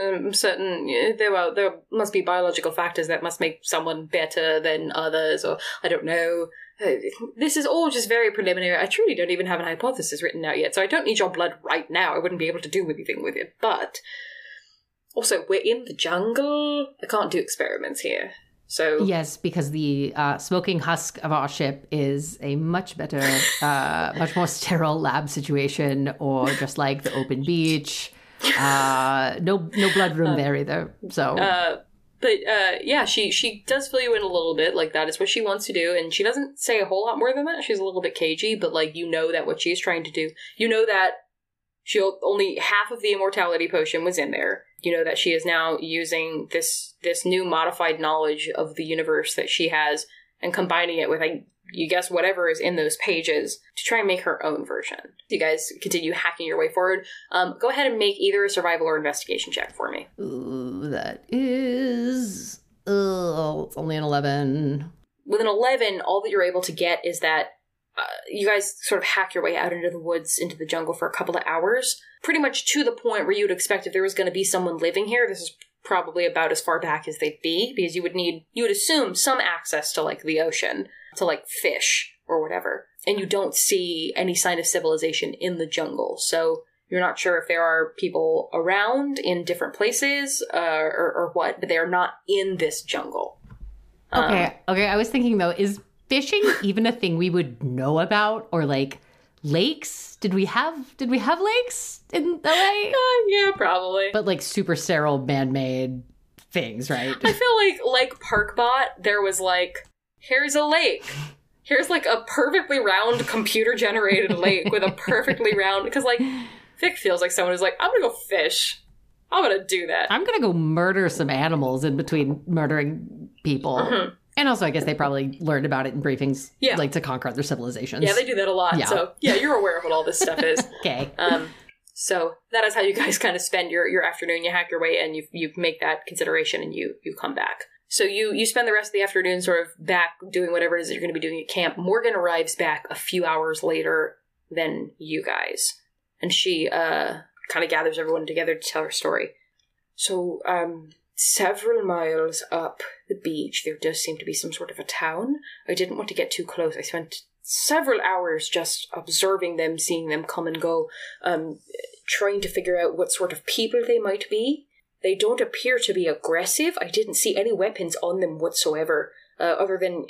Um, certain there are there must be biological factors that must make someone better than others, or I don't know. Uh, This is all just very preliminary. I truly don't even have an hypothesis written out yet, so I don't need your blood right now. I wouldn't be able to do anything with it. But also, we're in the jungle. I can't do experiments here. So Yes, because the uh, smoking husk of our ship is a much better, uh, much more sterile lab situation, or just like the open beach. Uh, no, no blood room there either. So Uh, but uh, yeah, she she does fill you in a little bit. Like that is what she wants to do, and she doesn't say a whole lot more than that. She's a little bit cagey, but like you know that what she's trying to do, you know that she only half of the immortality potion was in there. You know that she is now using this this new modified knowledge of the universe that she has and combining it with I you guess whatever is in those pages to try and make her own version. You guys continue hacking your way forward. Um, go ahead and make either a survival or investigation check for me. Ooh, that is. Oh, it's only an 11. with an 11 all that you're able to get is that uh, you guys sort of hack your way out into the woods into the jungle for a couple of hours pretty much to the point where you'd expect if there was going to be someone living here this is probably about as far back as they'd be because you would need you would assume some access to like the ocean to like fish or whatever and you don't see any sign of civilization in the jungle so you're not sure if there are people around in different places uh, or, or what but they are not in this jungle Um, Okay, okay. I was thinking though, is fishing even a thing we would know about, or like lakes? Did we have did we have lakes in LA? Uh, yeah, probably. But like super sterile, man-made things, right? I feel like like Parkbot, there was like, here's a lake. Here's like a perfectly round computer generated lake with a perfectly round because like Vic feels like someone who's like, I'm gonna go fish. I'm gonna do that. I'm gonna go murder some animals in between murdering people. And also, I guess they probably learned about it in briefings. Yeah. like to conquer other civilizations. yeah, they do that a lot. Yeah. So yeah, you're aware of what all this stuff is. Okay. Um, so that is how you guys kind of spend your, your afternoon. You hack your way in, you you make that consideration, and you you come back. So you you spend the rest of the afternoon sort of back doing whatever it is that you're going to be doing at camp. Morgan arrives back a few hours later than you guys, and she uh kind of gathers everyone together to tell her story. So um. Several miles up the beach, there does seem to be some sort of a town. I didn't want to get too close. I spent several hours just observing them, seeing them come and go, um, trying to figure out what sort of people they might be. They don't appear to be aggressive. I didn't see any weapons on them whatsoever, uh, other than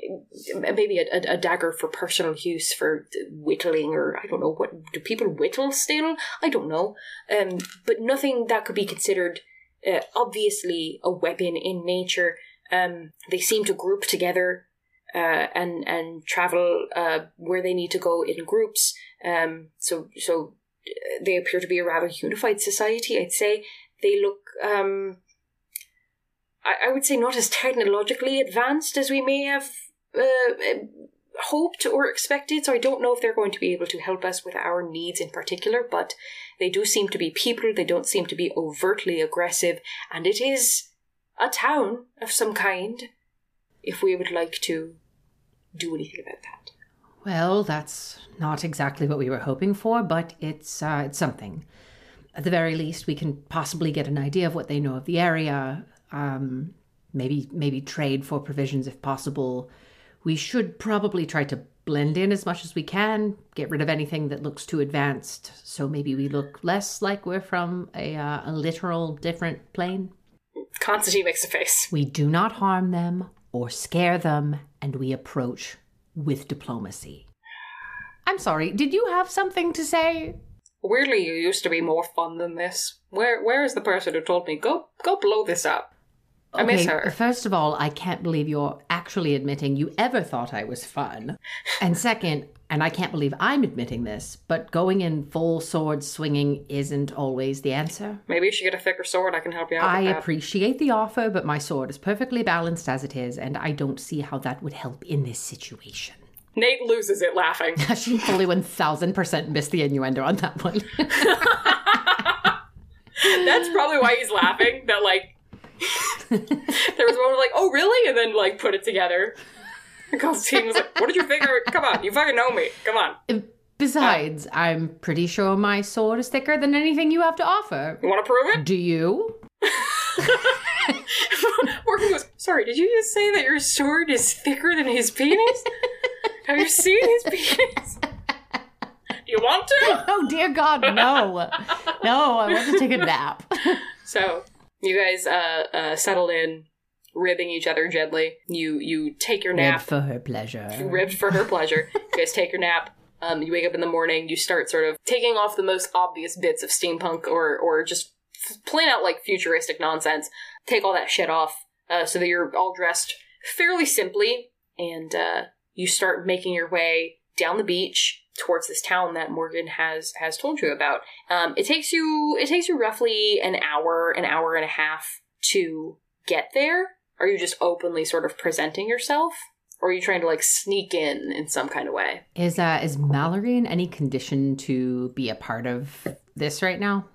uh, maybe a, a, a dagger for personal use for whittling, or I don't know what do people whittle still? I don't know, um, but nothing that could be considered uh, obviously a weapon in nature. Um, they seem to group together uh, and and travel uh, where they need to go in groups. Um, so so uh, they appear to be a rather unified society. I'd say they look. Um, I, I would say not as technologically advanced as we may have uh, hoped or expected. So I don't know if they're going to be able to help us with our needs in particular. But they do seem to be people. They don't seem to be overtly aggressive, and it is a town of some kind. If we would like to do anything about that. Well, that's not exactly what we were hoping for, but it's uh, it's something. At the very least, we can possibly get an idea of what they know of the area. Um, maybe maybe trade for provisions if possible. We should probably try to blend in as much as we can. Get rid of anything that looks too advanced, so maybe we look less like we're from a uh, a literal different plane. Constantine makes a face. We do not harm them or scare them, and we approach with diplomacy. I'm sorry, did you have something to say? Weirdly, you used to be more fun than this. Where where is the person who told me go go blow this up? I miss her. First of all, I can't believe you're actually admitting you ever thought I was fun. And second, and I can't believe I'm admitting this, but going in full sword swinging isn't always the answer. Maybe you should get a thicker sword. I can help you out. I with that. appreciate the offer, but my sword is perfectly balanced as it is, and I don't see how that would help in this situation. Nate loses it laughing. she fully 1000% missed the innuendo on that one. That's probably why he's laughing. That like there was one like, oh really, and then like put it together. And Constantine was like, "What did you figure? Come on, you fucking know me. Come on. Besides, I'm pretty sure my sword is thicker than anything you have to offer. You want to prove it?" Do you? Morgan goes, "Sorry, did you just say that your sword is thicker than his penis? Have you seen his penis? Do you want to?" Oh, dear God, no. No, I want to take a nap. So you guys uh, uh, settled in, ribbing each other gently. You you take your Nap nap. for her pleasure. ribbed for her pleasure. you guys take your nap. Um, you wake up in the morning. You start sort of taking off the most obvious bits of steampunk or or just f- plain out like futuristic nonsense. Take all that shit off uh, so that you're all dressed fairly simply, and uh, you start making your way down the beach towards this town that Morgan has has told you about. Um, it takes you it takes you roughly an hour, an hour and a half to get there. Are you just openly sort of presenting yourself? Or are you trying to like sneak in in some kind of way? Is uh is Mallory in any condition to be a part of this right now?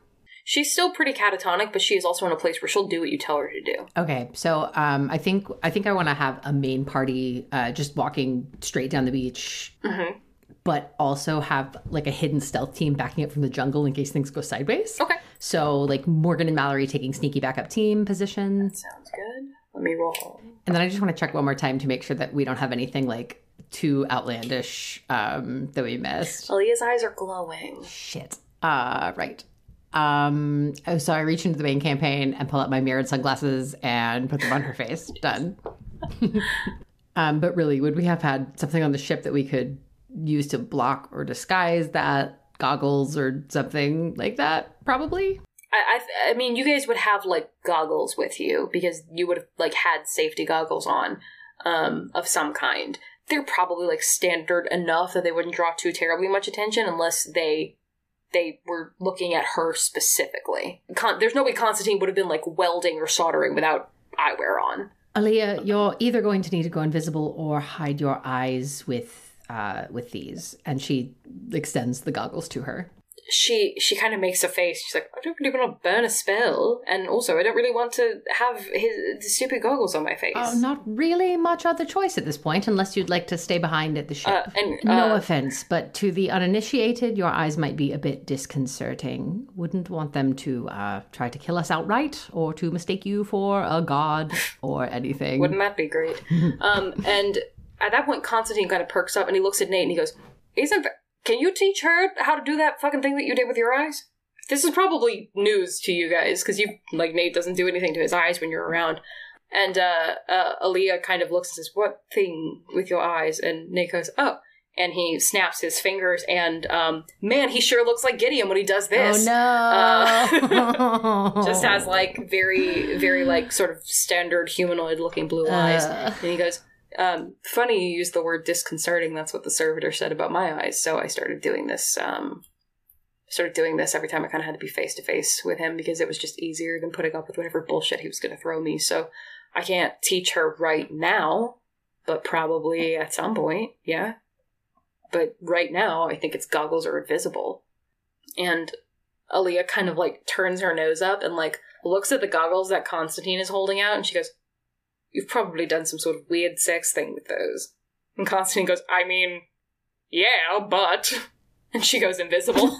She's still pretty catatonic, but she is also in a place where she'll do what you tell her to do. Okay, so um, I think I think I want to have a main party, uh, just walking straight down the beach, Mm-hmm. But also have like a hidden stealth team backing up from the jungle in case things go sideways. Okay. So like Morgan and Mallory taking sneaky backup team positions, Sounds good. Let me roll. and then I just want to check one more time to make sure that we don't have anything like too outlandish um, that we missed. Aaliyah's eyes are glowing. Shit. Uh, right. Um, oh, so I reach into the main campaign and pull out my mirrored sunglasses and put them on her face. Done. um, but really, would we have had something on the ship that we could use to block or disguise that? Goggles or something like that? Probably. I, I, I mean, you guys would have like goggles with you because you would have like had safety goggles on, um, of some kind. They're probably like standard enough that they wouldn't draw too terribly much attention unless they they were looking at her specifically. Con- there's no way Constantine would have been like welding or soldering without eyewear on. Aaliyah, you're either going to need to go invisible or hide your eyes with uh, with these. And she extends the goggles to her. She she kind of makes a face. She's like, I don't really want to burn a spell, and also I don't really want to have his the stupid goggles on my face. Oh, not really much other choice at this point, unless you'd like to stay behind at the ship. Uh, and no uh, offense, but to the uninitiated, your eyes might be a bit disconcerting. Wouldn't want them to uh, try to kill us outright or to mistake you for a god or anything. Wouldn't that be great? um, and at that point, Constantine kind of perks up and he looks at Nate and he goes, "Isn't can you teach her how to do that fucking thing that you did with your eyes?" This is probably news to you guys because you like Nate doesn't do anything to his eyes when you're around. And uh, uh, Aaliyah kind of looks and says, "What thing with your eyes?" And Nate goes, "Oh." And he snaps his fingers, and um, man, he sure looks like Gideon when he does this. Oh no! just has like very very like sort of standard humanoid looking blue eyes Uh. and he goes um, funny you use the word disconcerting. That's what the servitor said about my eyes. So i started doing this um, started doing this every time i kind of had to be face to face with him because it was just easier than putting up with whatever bullshit he was going to throw me. So i can't teach her right now but probably at some point yeah. But right now i think its goggles are invisible. And Aaliyah kind of like turns her nose up and like looks at the goggles that Constantine is holding out and she goes, You've probably done some sort of weird sex thing with those. And Constantine goes, I mean, yeah, but. And she goes invisible.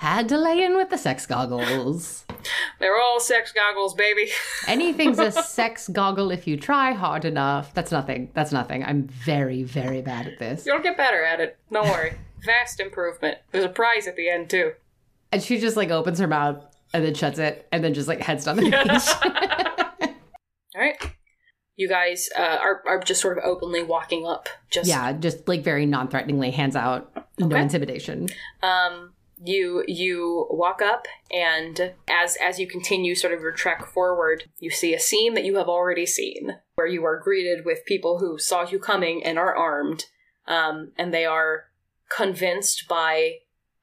Had to lay in with the sex goggles. They're all sex goggles, baby. Anything's a sex goggle if you try hard enough. That's nothing. That's nothing. I'm very, very bad at this. You'll get better at it. Don't worry. Vast improvement. There's a prize at the end, too. And she just like opens her mouth and then shuts it and then just like heads down the beach. All right. You guys uh, are, are just sort of openly walking up. Just yeah, just like very non threateningly, hands out, no intimidation. Um, you you walk up and as as you continue sort of your trek forward you see a scene that you have already seen where you are greeted with people who saw you coming and are armed um, and they are convinced by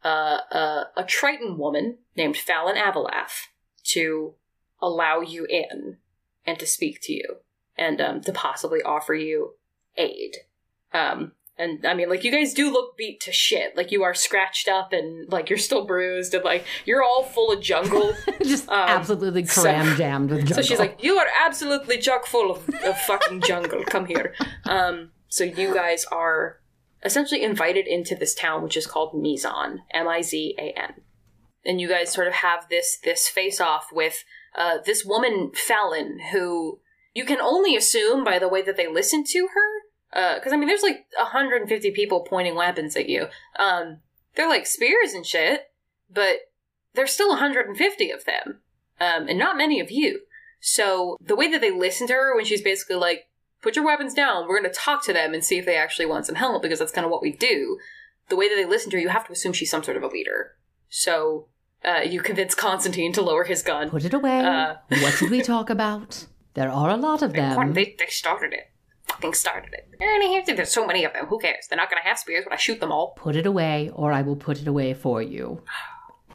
uh, a, a triton woman named fallon avalath to allow you in and to speak to you and um, to possibly offer you aid um, and I mean, like, you guys do look beat to shit. Like, you are scratched up and, like, you're still bruised and, like, you're all full of jungle. Just Um, absolutely so- cram jammed with jungle. so she's like, You are absolutely chock full of, of fucking jungle. Come here. Um, so you guys are essentially invited into this town, which is called Mizan. M I Z A N. And you guys sort of have this this face off with uh, this woman, Fallon, who you can only assume by the way that they listen to her. Because, I mean, there's like 150 people pointing weapons at you. Um, they're like spears and shit, but there's still 150 of them, um, and not many of you. So the way that they listen to her when she's basically like, put your weapons down, we're going to talk to them and see if they actually want some help, because that's kind of what we do. The way that they listen to her, you have to assume she's some sort of a leader. So uh, you convince Constantine to lower his gun. Put it away. Uh, what should we talk about? There are a lot of them. They, they started it. Fucking started it. And There's so many of them. Who cares? They're not going to have spears when I shoot them all. Put it away, or I will put it away for you.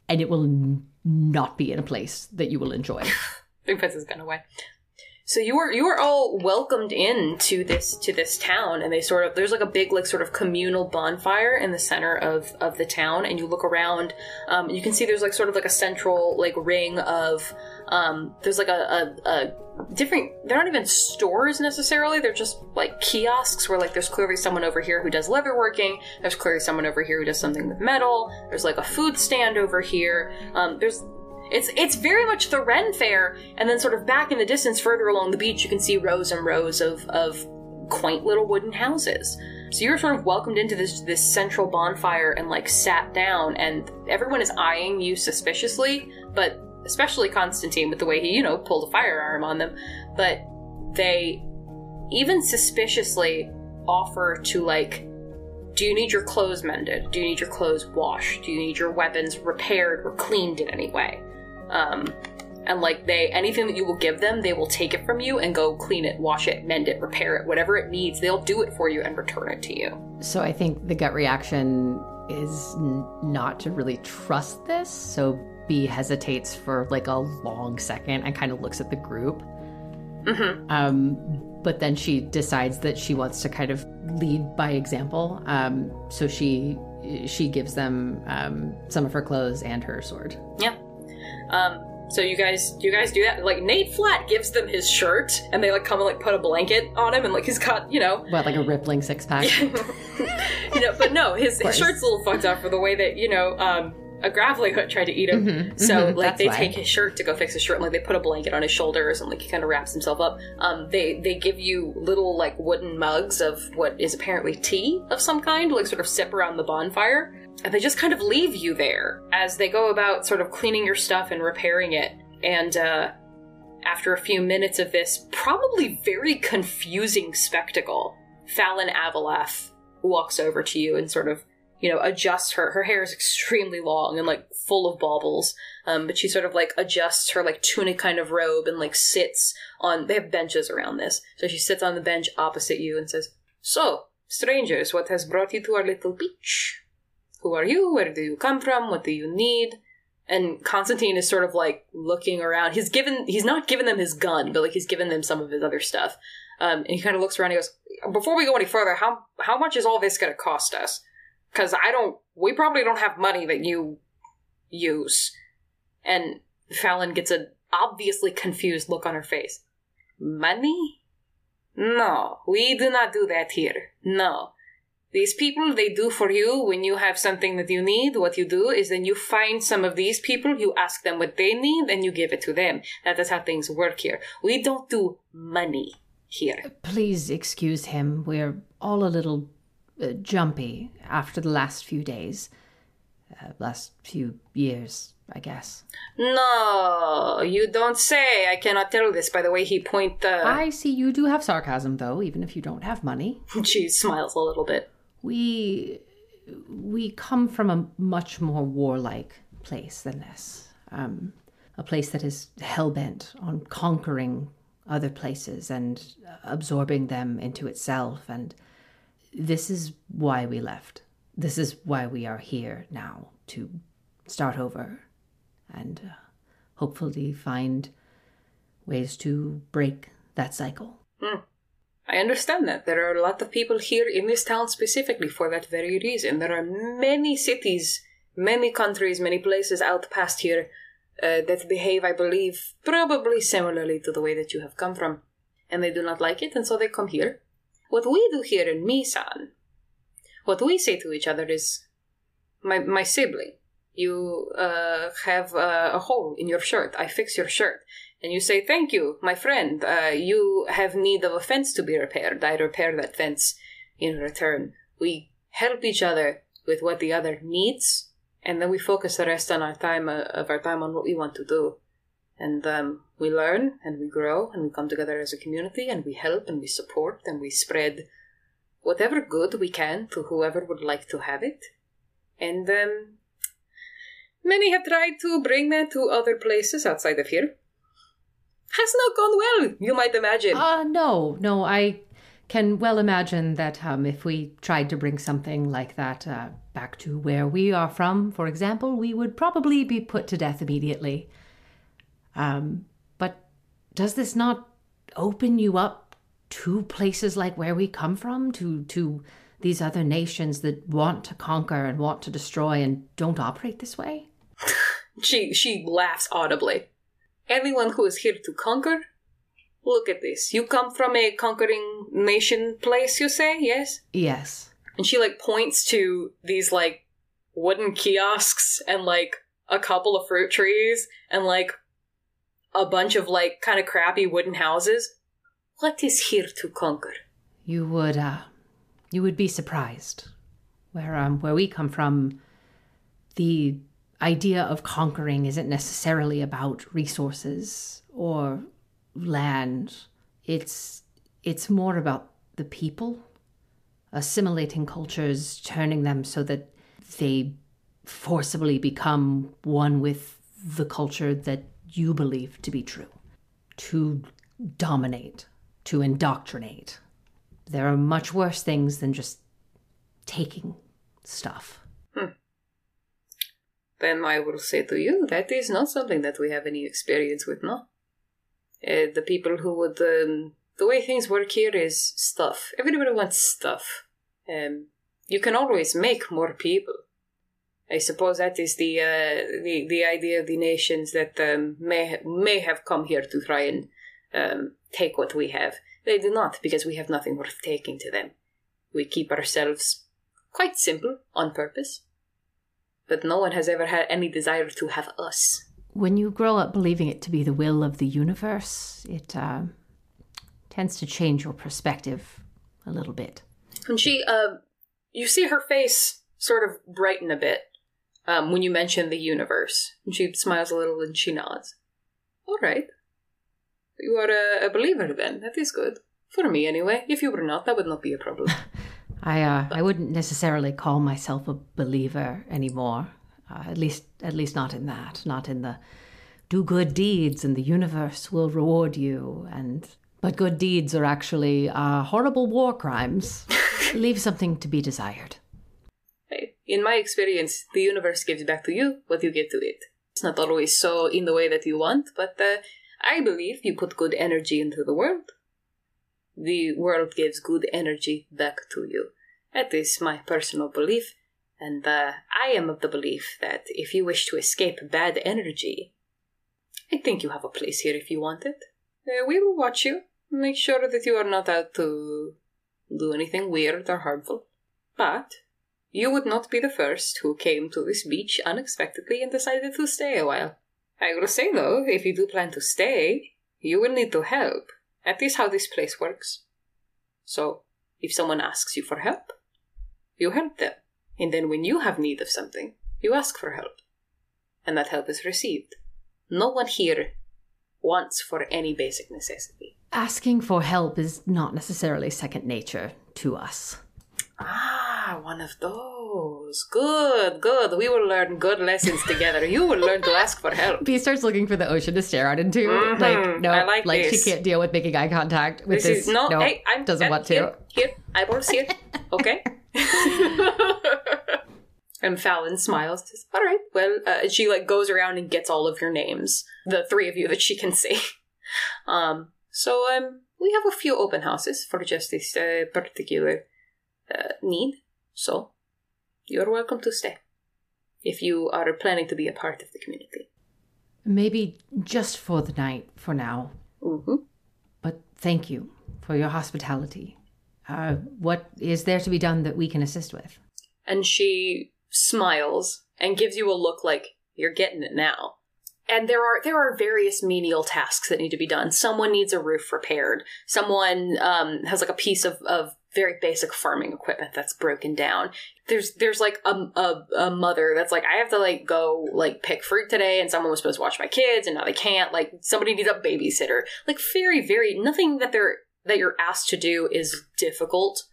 And it will n- not be in a place that you will enjoy. He puts his gun away. So you are you are all welcomed in to this to this town, and they sort of there's like a big like sort of communal bonfire in the center of of the town, and you look around, um, you can see there's like sort of like a central like ring of um, there's like a, a, a different they're not even stores necessarily they're just like kiosks where like there's clearly someone over here who does leatherworking there's clearly someone over here who does something with metal there's like a food stand over here um, there's it's it's very much the Ren Fair, and then sort of back in the distance, further along the beach, you can see rows and rows of of quaint little wooden houses. So you're sort of welcomed into this this central bonfire and like sat down, and everyone is eyeing you suspiciously, but especially Constantine with the way he you know pulled a firearm on them, but they even suspiciously offer to like do you need your clothes mended? Do you need your clothes washed? Do you need your weapons repaired or cleaned in any way? Um, and like they, anything that you will give them, they will take it from you and go clean it, wash it, mend it, repair it, whatever it needs. They'll do it for you and return it to you. So I think the gut reaction is n- not to really trust this. So B hesitates for like a long second and kind of looks at the group. Mm-hmm. Um, but then she decides that she wants to kind of lead by example. Um, so she she gives them um, some of her clothes and her sword. Yeah. Um, so you guys, you guys do that. Like Nate Flat gives them his shirt, and they like come and like put a blanket on him, and like he's got you know What, like a rippling six pack? you know, but no, his, his shirt's a little fucked up for the way that you know um, a grappling hook tried to eat him. Mhm, so mhm, like they why. take his shirt to go fix his shirt, and like they put a blanket on his shoulders, and like he kind of wraps himself up. Um, they they give you little like wooden mugs of what is apparently tea of some kind, to, like sort of sip around the bonfire, and they just kind of leave you there as they go about sort of cleaning your stuff and repairing it, and. uh after a few minutes of this probably very confusing spectacle, Fallon Avalath walks over to you and sort of, you know, adjusts her. Her hair is extremely long and like full of baubles, um, but she sort of like adjusts her like tunic kind of robe and like sits on. They have benches around this, so she sits on the bench opposite you and says, "So, strangers, what has brought you to our little beach? Who are you? Where do you come from? What do you need?" and Constantine is sort of like looking around. He's given he's not given them his gun, but like he's given them some of his other stuff. Um, and he kind of looks around. and He goes, "Before we go any further, how how much is all this going to cost us? Because I don't. We probably don't have money that you use." And Fallon gets an obviously confused look on her face. Money? No, we do not do that here. No. These people, they do for you when you have something that you need. What you do is then you find some of these people, you ask them what they need, and you give it to them. That is how things work here. We don't do money here. Please excuse him. We're all a little uh, jumpy after the last few days, uh, last few years, I guess. No, you don't say. I cannot tell this by the way he point the. I see you do have sarcasm, though, even if you don't have money. She smiles a little bit. We we come from a much more warlike place than this. Um, a place that is hell bent on conquering other places and absorbing them into itself. And this is why we left. This is why we are here now to start over and uh, hopefully find ways to break that cycle. I understand that. There are a lot of people here in this town specifically for that very reason. There are many cities, many countries, many places out past here uh, that behave, I believe, probably similarly to the way that you have come from. And they do not like it, and so they come here. What we do here in Mizan, what we say to each other is, my, my sibling, you uh, have uh, a hole in your shirt. I fix your shirt and you say, Thank you, my friend. Uh, you have need of a fence to be repaired. I repair that fence in return. We help each other with what the other needs, and then we focus the rest on our time uh, of our time on what we want to do. And um, we learn and we grow and we come together as a community and we help and we support and we spread whatever good we can to whoever would like to have it. And um, many have tried to bring that to other places outside of here has not gone well, you might imagine. Uh, no, no, I can well imagine that um, if we tried to bring something like that uh, back to where we are from, for example, we would probably be put to death immediately. Um, but does this not open you up to places like where we come from, to to these other nations that want to conquer and want to destroy and don't operate this way? she she laughs audibly. Anyone who is here to conquer, look at this. You come from a conquering nation place, you say, yes? Yes. And she like points to these like wooden kiosks and like a couple of fruit trees and like a bunch of like kind of crappy wooden houses. What is here to conquer? You would uh you would be surprised. Where um where we come from the idea of conquering isn't necessarily about resources or land. It's it's more about the people, assimilating cultures, turning them so that they forcibly become one with the culture that you believe to be true, to dominate, to indoctrinate. There are much worse things than just taking stuff hmm. Then I will say to you that is not something that we have any experience with, no? Uh, the people who would. Um, the way things work here is stuff. Everybody wants stuff. Um, you can always make more people. I suppose that is the uh, the the idea of the nations that um, may may have come here to try and um, take what we have. They do not because we have nothing worth taking to them. We keep ourselves quite simple on purpose but no one has ever had any desire to have us. When you grow up believing it to be the will of the universe, it uh, tends to change your perspective a little bit. And she, uh, you see her face sort of brighten a bit um, when you mention the universe. And she smiles a little and she nods. All right. You are a, a believer then. That is good. For me, anyway. If you were not, that would not be a problem. I uh, I wouldn't necessarily call myself a believer anymore. Uh, at least at least not in that. Not in the do good deeds and the universe will reward you and but good deeds are actually uh, horrible war crimes. Leave something to be desired. Hey, in my experience, the universe gives back to you what you give to it. It's not always so in the way that you want, but uh, I believe you put good energy into the world, the world gives good energy back to you. That is my personal belief, and uh, I am of the belief that if you wish to escape bad energy, I think you have a place here if you want it. Uh, we will watch you, make sure that you are not out to do anything weird or harmful. But you would not be the first who came to this beach unexpectedly and decided to stay a while. I will say though, if you do plan to stay, you will need to help. That is how this place works. So, if someone asks you for help, you help them. And then when you have need of something, you ask for help. And that help is received. No one here wants for any basic necessity. Asking for help is not necessarily second nature to us. Ah, one of those. Good, good. We will learn good lessons together. You will learn to ask for help. B starts looking for the ocean to stare out into. Mhm, Like, no, I like like, this. she can't deal with making eye contact with This this. is no, hey, I'm doesn't uh, want to. Here, here, eyeballs here. Okay. and Fallon smiles. Says, "All right, well," uh, she like goes around and gets all of your names, the three of you that she can see. Um, so um, we have a few open houses for just this uh, particular uh, need. So you're welcome to stay if you are planning to be a part of the community. Maybe just for the night for now. Mm-hmm. But thank you for your hospitality. Uh, what is there to be done that we can assist with? and she smiles and gives you a look like you're getting it now. And there are there are various menial tasks that need to be done. Someone needs a roof repaired. Someone um, has like a piece of, of very basic farming equipment that's broken down. There's there's like a, a a mother that's like I have to like go like pick fruit today, and someone was supposed to watch my kids, and now they can't. Like somebody needs a babysitter. Like very very nothing that they're that you're asked to do is difficult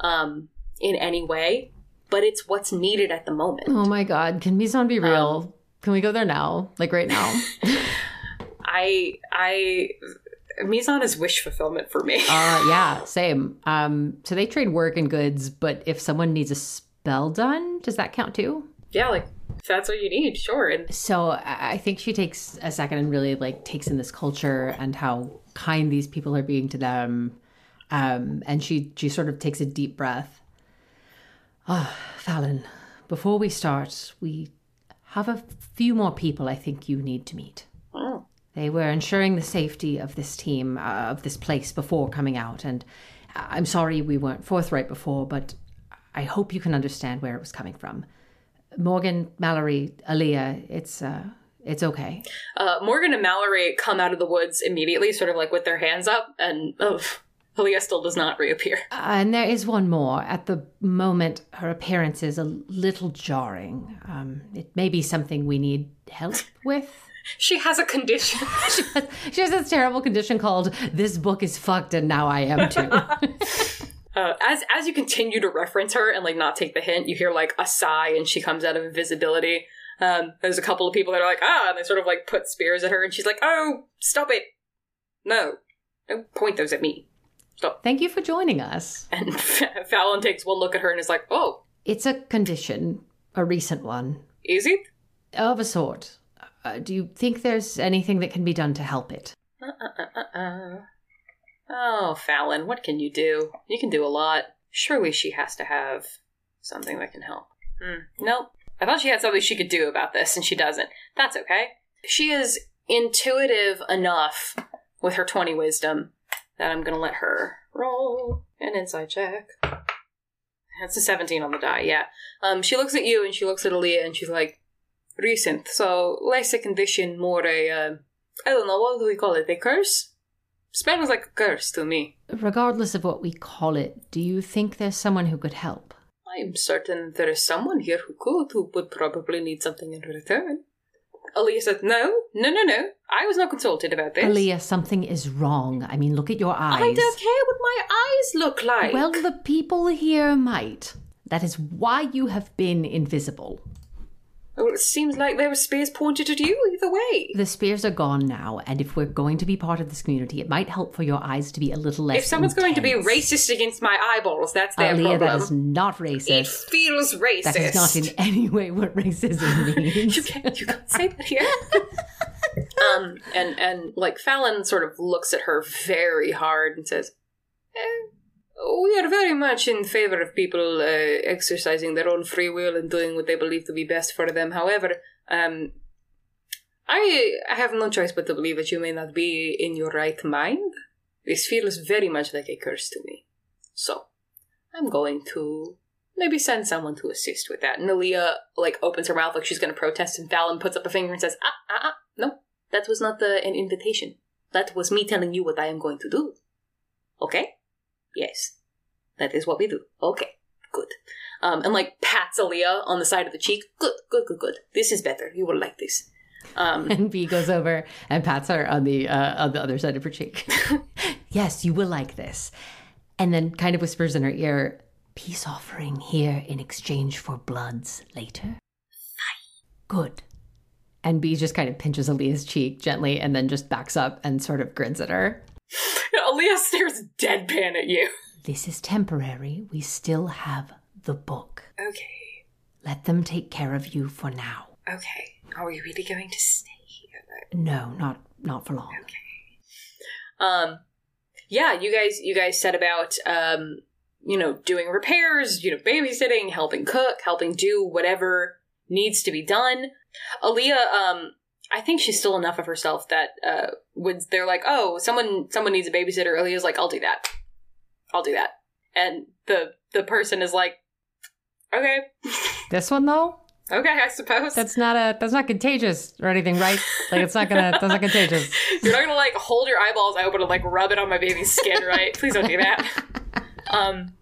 um, in any way but it's what's needed at the moment. Oh my god, can Mizan be real? can we go there now? Like right now? I I Mizan is wish fulfillment for me. uh yeah, same. Um so they trade work and goods, but if someone needs a spell done, does that count too? yeah, like if that's what you need, sure. And So I think she takes a second and really like takes in this culture and how kind these people are being to them. Um, and she she sort of takes a deep breath. Ah, Fallon, before we start, we have a few more people I think you need to meet. They were ensuring the safety of this team, uh, of this place before coming out, and I'm sorry we weren't forthright before, but I hope you can understand where it was coming from. Morgan, Mallory, Aaliyah, it's uh, it's okay. uh, Morgan and Mallory come out of the woods immediately, sort of like with their hands up, and oh, Aaliyah still does not reappear. Uh, and there is one more. At the moment, her appearance is a little jarring. Um, it may be something we need help with. She has a condition. she, has, she has this terrible condition called "This book is fucked and now I am too." Uh, as as you continue to reference her and like not take the hint, you hear like a sigh, and she comes out of invisibility. Um, there's a couple of people that are like, ah, and they sort of like put spears at her, and she's like, oh, stop it, no, don't point those at me. Stop. Thank you for joining us. And Fallon takes one look at her and is like, oh, It's a condition, a recent one, is it? of a sort. Uh, do you think there's anything that can be done to help it? Uh-uh-uh-uh. Oh, Fallon, what can you do? You can do a lot. Surely she has to have something that can help. Hmm. Nope. I thought she had something she could do about this, and she doesn't. That's okay. She is intuitive enough with her 20 wisdom that I'm gonna let her roll an insight check. That's a 17 on the die, yeah. Um, she looks at you and she looks at Aaliyah and she's like, recent. So, less a condition, more a, uh, I don't know, what do we call it? A curse? Smells like a curse to me. Regardless of what we call it, do you think there's someone who could help? I'm certain there is someone here who could, who would probably need something in return. Aaliyah said, No, no, no, no. I was not consulted about this. Aaliyah, something is wrong. I mean, look at your eyes. I don't care what my eyes look like. Well, the people here might. That is why you have been invisible. Well, it seems like there were spears pointed at you either way. The spears are gone now, and if we're going to be part of this community, it might help for your eyes to be a little less. If someone's going to be racist against my eyeballs, that's their Aaliyah, problem. that is not racist. It feels racist. That is not in any way what racism means. you can't you can't say that here. um and and like Fallon sort of looks at her very hard and says, eh, "We are very much in favor of people uh, exercising their own free will and doing what they believe to be best for them. However, um." I I have no choice but to believe that you may not be in your right mind. This feels very much like a curse to me. So, I'm going to maybe send someone to assist with that. And Aaliyah, like, opens her mouth like she's going to protest, and Fallon puts up a finger and says, ah, ah, ah, no, that was not the, an invitation. That was me telling you what I am going to do. Okay? Yes. That is what we do. Okay. Good. Um, and, like, pats Aaliyah on the side of the cheek. Good, good, good, good. This is better. You will like this. Um, And B goes over and pats her on the uh, on the other side of her cheek. yes, you will like this. And then kind of whispers in her ear, peace offering here in exchange for bloods later? Good. And B just kind of pinches Aaliyah's cheek gently and then just backs up and sort of grins at her. Aaliyah stares deadpan at you. This is temporary. We still have the book. Okay, Let them take care of you for now. okay. Are we really going to stay here? though? No, not not for long. Okay. Um, yeah, you guys, you guys said about um, you know, doing repairs, you know, babysitting, helping cook, helping do whatever needs to be done. Aaliyah, um, I think she's still enough of herself that uh, when they're like, "Oh, someone, someone needs a babysitter," Aaliyah's like, "I'll do that. I'll do that." And the the person is like, "Okay, This one though, okay, I suppose." that's not a that's not contagious or anything, right? Like it's not gonna that's not contagious. You're not gonna like hold your eyeballs I open and like rub it on my baby's skin, right? Please don't do that. Um,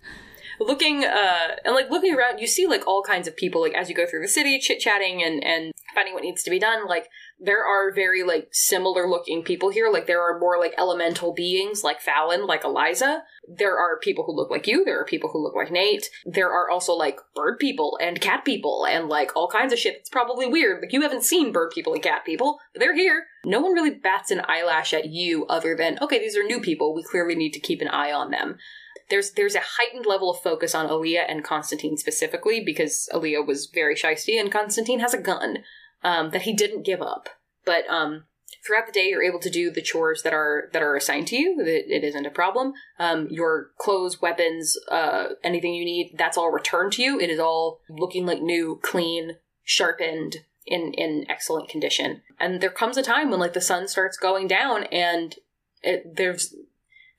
looking uh and like looking around, you see like all kinds of people like as you go through the city, chit chatting and and finding what needs to be done. Like there are very like similar looking people here. Like there are more like elemental beings like Fallon, like Eliza. There are people who look like you. There are people who look like Nate. There are also like bird people and cat people and like all kinds of shit. It's probably weird. Like you haven't seen bird people and cat people, but they're here. No one really bats an eyelash at you other than okay, these are new people. We clearly need to keep an eye on them there's there's a heightened level of focus on Aaliyah and Constantine specifically because Aaliyah was very shisty and Constantine has a gun um, that he didn't give up. But um, throughout the day, you're able to do the chores that are that are assigned to you. It, it isn't a problem. Um, your clothes, weapons, uh, anything you need, that's all returned to you. It is all looking like new, clean, sharpened. In, in excellent condition. And there comes a time when like the sun starts going down and it, there's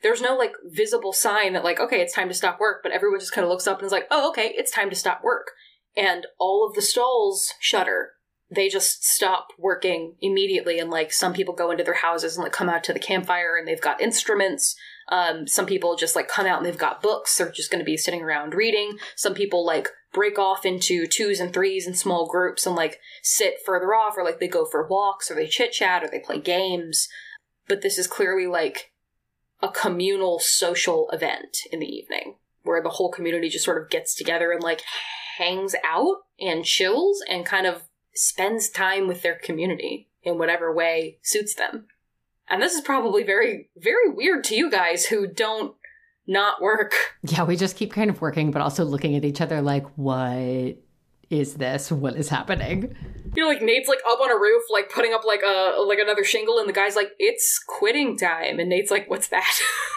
there's no like visible sign that like okay it's time to stop work but everyone just kind of looks up and is like oh okay it's time to stop work and all of the stalls shutter they just stop working immediately and like some people go into their houses and like come out to the campfire and they've got instruments. Um, some people just like come out and they've got books. They're just going to be sitting around reading. Some people like break off into twos and threes and small groups and like sit further off or like they go for walks or they chit chat or they play games. But this is clearly like a communal social event in the evening where the whole community just sort of gets together and like hangs out and chills and kind of spends time with their community in whatever way suits them. And this is probably very, very weird to you guys who don't not work. Yeah, we just keep kind of working, but also looking at each other like, what is this? What is happening? You know, like Nate's like up on a roof, like putting up like a like another shingle, and the guy's like, "It's quitting time," and Nate's like, "What's that?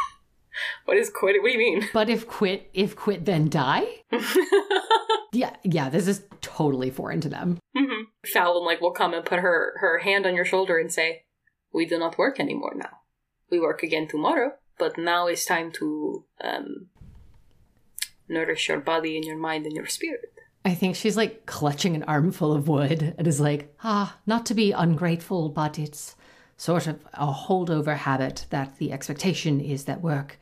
what is quit? What do you mean?" But if quit, if quit, then die? Yeah, yeah, this is totally foreign to them. hmm Fallon like will come and put her her hand on your shoulder and say, "We do not work anymore now. We work again tomorrow, but now it's time to um, nourish your body and your mind and your spirit." I think she's like clutching an armful of wood and is like, ah, not to be ungrateful, but it's sort of a holdover habit that the expectation is that work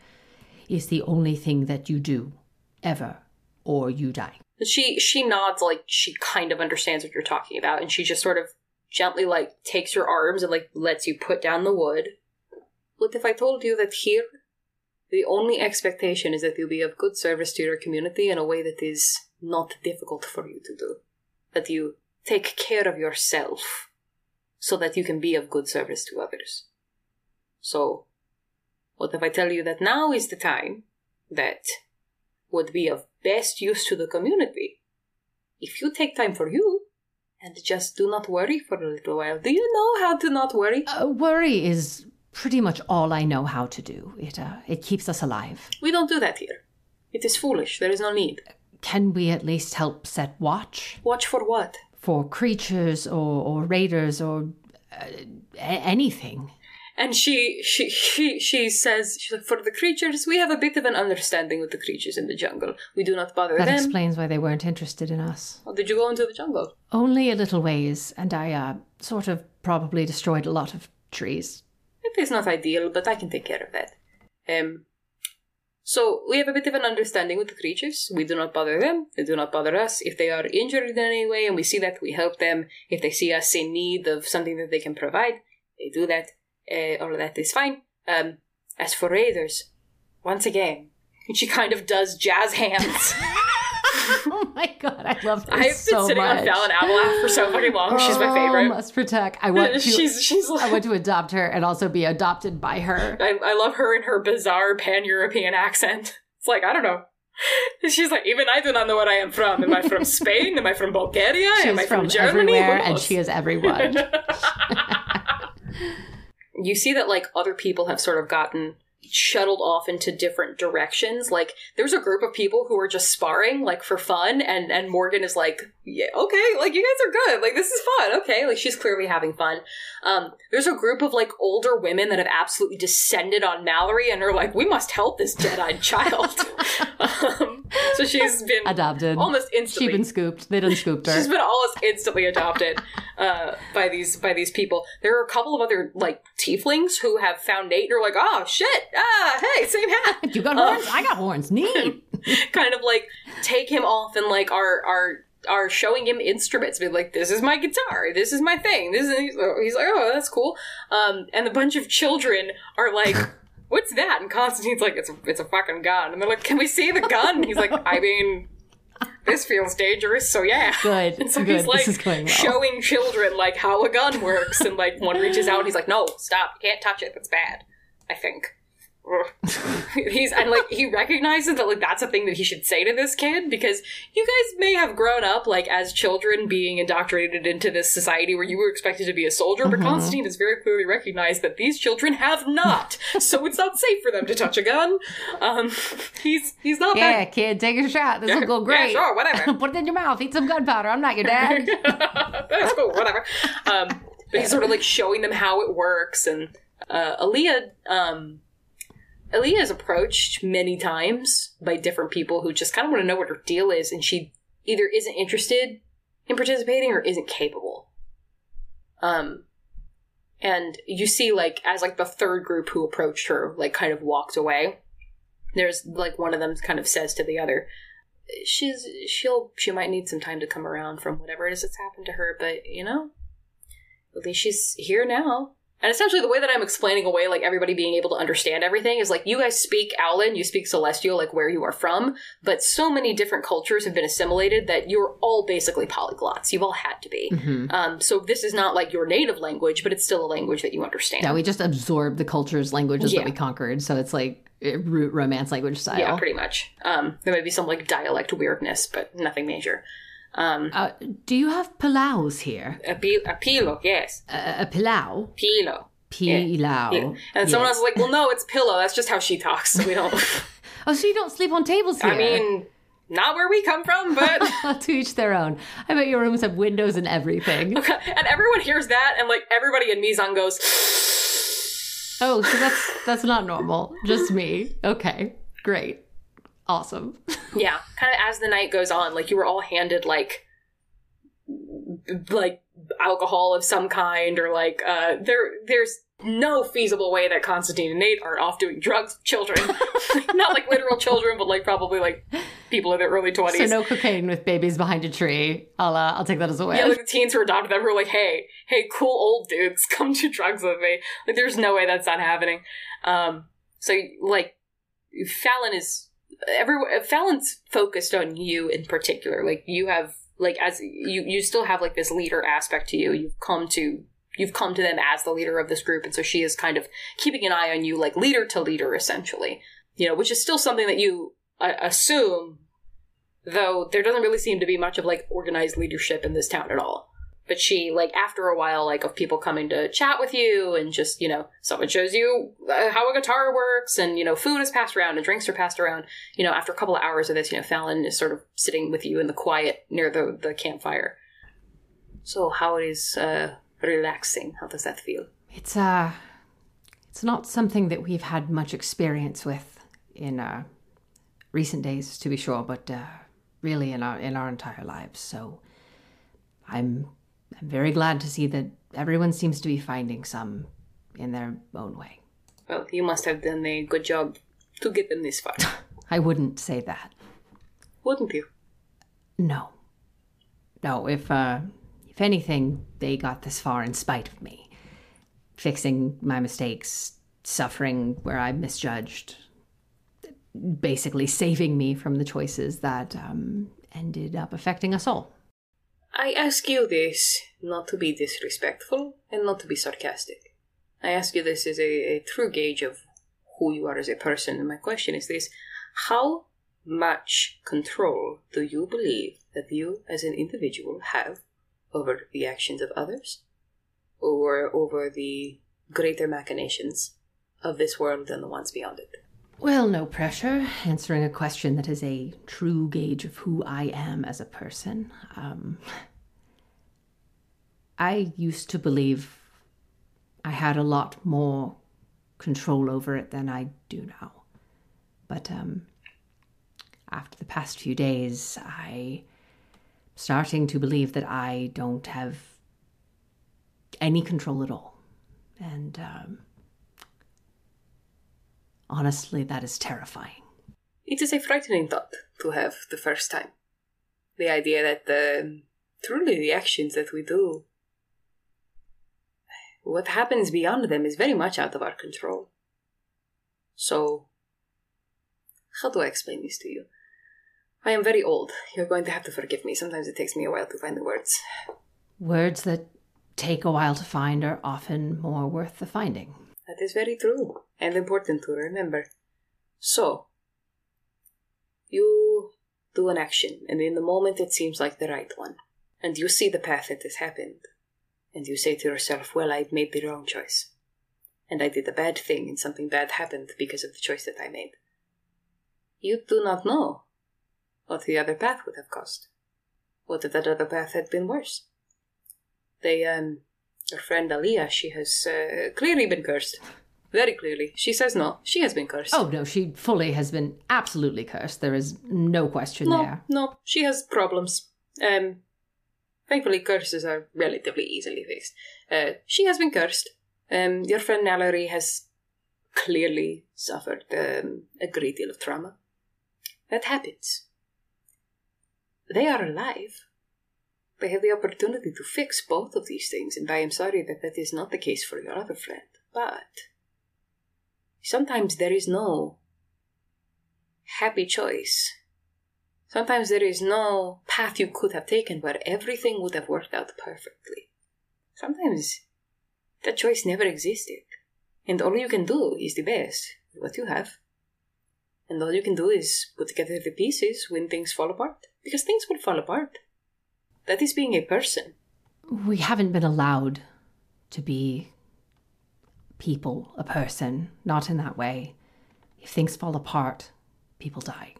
is the only thing that you do, ever, or you die. She she nods like she kind of understands what you're talking about, and she just sort of gently like takes your arms and like lets you put down the wood. What if I told you that here, the only expectation is that you'll be of good service to your community in a way that is not difficult for you to do, that you take care of yourself, so that you can be of good service to others. So, what if I tell you that now is the time that would be of best use to the community. If you take time for you and just do not worry for a little while. Do you know how to not worry? Uh, worry is pretty much all I know how to do. It uh, it keeps us alive. We don't do that here. It is foolish. There is no need. Can we at least help set watch Watch for what? for creatures or, or raiders or uh, anything? And she she she she says she's like for the creatures we have a bit of an understanding with the creatures in the jungle. We do not bother them. That them. explains why they weren't interested in us. Oh, did you go into the jungle? Only a little ways, and I uh, sort of probably destroyed a lot of trees. It is not ideal, but I can take care of that. Um, so we have a bit of an understanding with the creatures. We do not bother them; they do not bother us. If they are injured in any way, and we see that, we help them. If they see us in need of something that they can provide, they do that. Uh, all of that is fine. Um, as for raiders, once again, and she kind of does jazz hands. oh my god, I love this I've been so sitting much. on Fallon Abelard for so fucking long. She's my Oh, favorite. Must protect. I want to. she's she's like, I want to adopt her and also be adopted by her. I, I love her and her bizarre pan European accent. It's like, I don't know. She's like, even I do not know where I am from. Am I from Spain? Am I from Bulgaria? She am I from, from Germany? Everywhere, and she is everyone. You see that like other people have sort of gotten shuttled off into different directions. Like there's a group of people who are just sparring like for fun and and morgan is like yeah okay like you guys are good like this is fun okay like she's clearly having fun um there's a group of like older women that have absolutely descended on mallory and are like we must help this dead-eyed child um, so she's been Adopted. almost instantly. She's been scooped. They scooped her. She's been almost instantly adopted uh, by these by these people. There are a couple of other like tieflings who have found Nate and are like, "Oh shit! Ah, hey, same hat." you got horns? I got horns. Neat. kind of like take him off and like are are are showing him instruments. Be like, "This is my guitar. This is my thing. This is." He's like, "Oh, that's cool." Um, and a bunch of children are like. What's that? And Constantine's like, it's a, it's a fucking gun. And they're like, can we see the gun? And he's like, I mean, this feels dangerous, so yeah. Good. And so Good. he's like this is going well. showing children like how a gun works, and like one reaches out and he's like, "No, stop! You can't touch it. That's bad." I think. He's and like he recognizes that like that's a thing that he should say to this kid because you guys may have grown up like as children being indoctrinated into this society where you were expected to be a soldier, but Constantine has very clearly recognized that these children have not, so it's not safe for them to touch a gun. Um, he's he's not Yeah, that. kid, take a shot. This will go Yeah, great. sure, whatever. Put it in your mouth. Eat some gunpowder. I'm not your dad. That's cool, whatever. Um, but he's sort of like showing them how it works, and uh, Aaliyah, um, Aaliyah is approached many times by different people who just kind of want to know what her deal is, and she either isn't interested in participating or isn't capable. Um, and you see, like, as like the third group who approached her, like, kind of walked away. There's like one of them kind of says to the other, she's she'll she might need some time to come around from whatever it is that's happened to her but you know at least she's here now and essentially the way that i'm explaining away like everybody being able to understand everything is like you guys speak owlin you speak celestial like where you are from but so many different cultures have been assimilated that you're all basically polyglots you've all had to be Mhm. um, so this is not like your native language but it's still a language that you understand Yeah, we just absorbed the cultures, languages Yeah. that we conquered. So it's like eh, root romance language style. yeah pretty much um, there might be some like dialect weirdness but nothing major um, Uh, do you have pilaus here? a, pi- a pilo yes A, a pilau? pilo Pilau. Yeah. And someone Yes. else is like, well, no, it's pillow. That's just how she talks. So we don't. Oh, so you don't sleep on tables here? I mean, not where we come from, but. to each their own. I bet your rooms have windows and everything. Okay. And everyone hears that, and like everybody in Mizan goes, Oh, so that's that's not normal. Just me. Okay, great, awesome. yeah. Kind of as the night goes on, like you were all handed like. like alcohol of some kind or like uh there there's no feasible way that Constantine and Nate aren't off doing drugs with children. Not like literal children, but like probably like people in their early 20s. So no cocaine with babies behind a tree. I'll uh, I'll take that as a win. Yeah, like the teens who adopted them were like, hey, hey, cool old dudes, come do drugs with me. Like, there's no way that's not happening. Um, so like, Fallon is everyone. Fallon's focused on you in particular. Like, you have like as you you still have like this leader aspect to you. You've come to you've come to them as the leader of this group, and so she is kind of keeping an eye on you, like leader to leader, essentially. You know, which is still something that you uh, assume though there doesn't really seem to be much of like organized leadership in this town at all but she like after a while like of people coming to chat with you and just you know someone shows you uh, how a guitar works and you know food is passed around and drinks are passed around. You know after a couple of hours of this you know fallon is sort of sitting with you in the quiet near the the campfire. So how is uh relaxing how does that feel? It's uh it's not something that we've had much experience with in uh recent days to be sure, but uh really in our in our entire lives. So I'm I'm very glad to see that everyone seems to be finding some in their own way. well you must have done a good job to get them this far I wouldn't say that. wouldn't you No. No, if uh if anything, they got this far in spite of me. Fixing my mistakes, suffering where I misjudged. basically saving me from the choices that um, ended up affecting us all. I ask you this not to be disrespectful and not to be sarcastic. I ask you this as a, a true gauge of who you are as a person. And my question is this How much control do you believe that you as an individual have over the actions of others? Or over the greater machinations of this world and the ones beyond it? Well, no pressure. Answering a question that is a true gauge of who I am as a person. Um, I used to believe I had a lot more control over it than I do now. But um, after the past few days, I'm starting to believe that I don't have any control at all. And um, honestly, that is terrifying. It is a frightening thought to have the first time. The idea that the, truly the actions that we do what happens beyond them is very much out of our control. So, how do I explain this to you? I am very old. You're going to have to forgive me. Sometimes it takes me a while to find the words. Words that take a while to find are often more worth the finding. That is very true and important to remember. So, you do an action, and in the moment it seems like the right one, and you see the path that has happened and you say to yourself, well, I made the wrong choice. And I did a bad thing, and something bad happened because of the choice that I made. You do not know what the other path would have cost. What if that other path had been worse? They, um, your friend Aaliyah, she has uh, clearly been cursed. Very clearly. She says no. She has been cursed. Oh, no, she fully has been absolutely cursed. There is no question no, there. No, she has problems. Um, Thankfully, curses are relatively easily fixed. Uh, she has been cursed. Um, your friend Mallory has clearly suffered um, a great deal of trauma. That happens. They are alive. They have the opportunity to fix both of these things, and I am sorry that that is not the case for your other friend. But sometimes there is no happy choice Sometimes there is no path you could have taken where everything would have worked out perfectly. Sometimes that choice never existed. And all you can do is the best with what you have. And all you can do is put together the pieces when things fall apart. Because things will fall apart. That is being a person. We haven't been allowed to be people, a person, not in that way. If things fall apart, people die.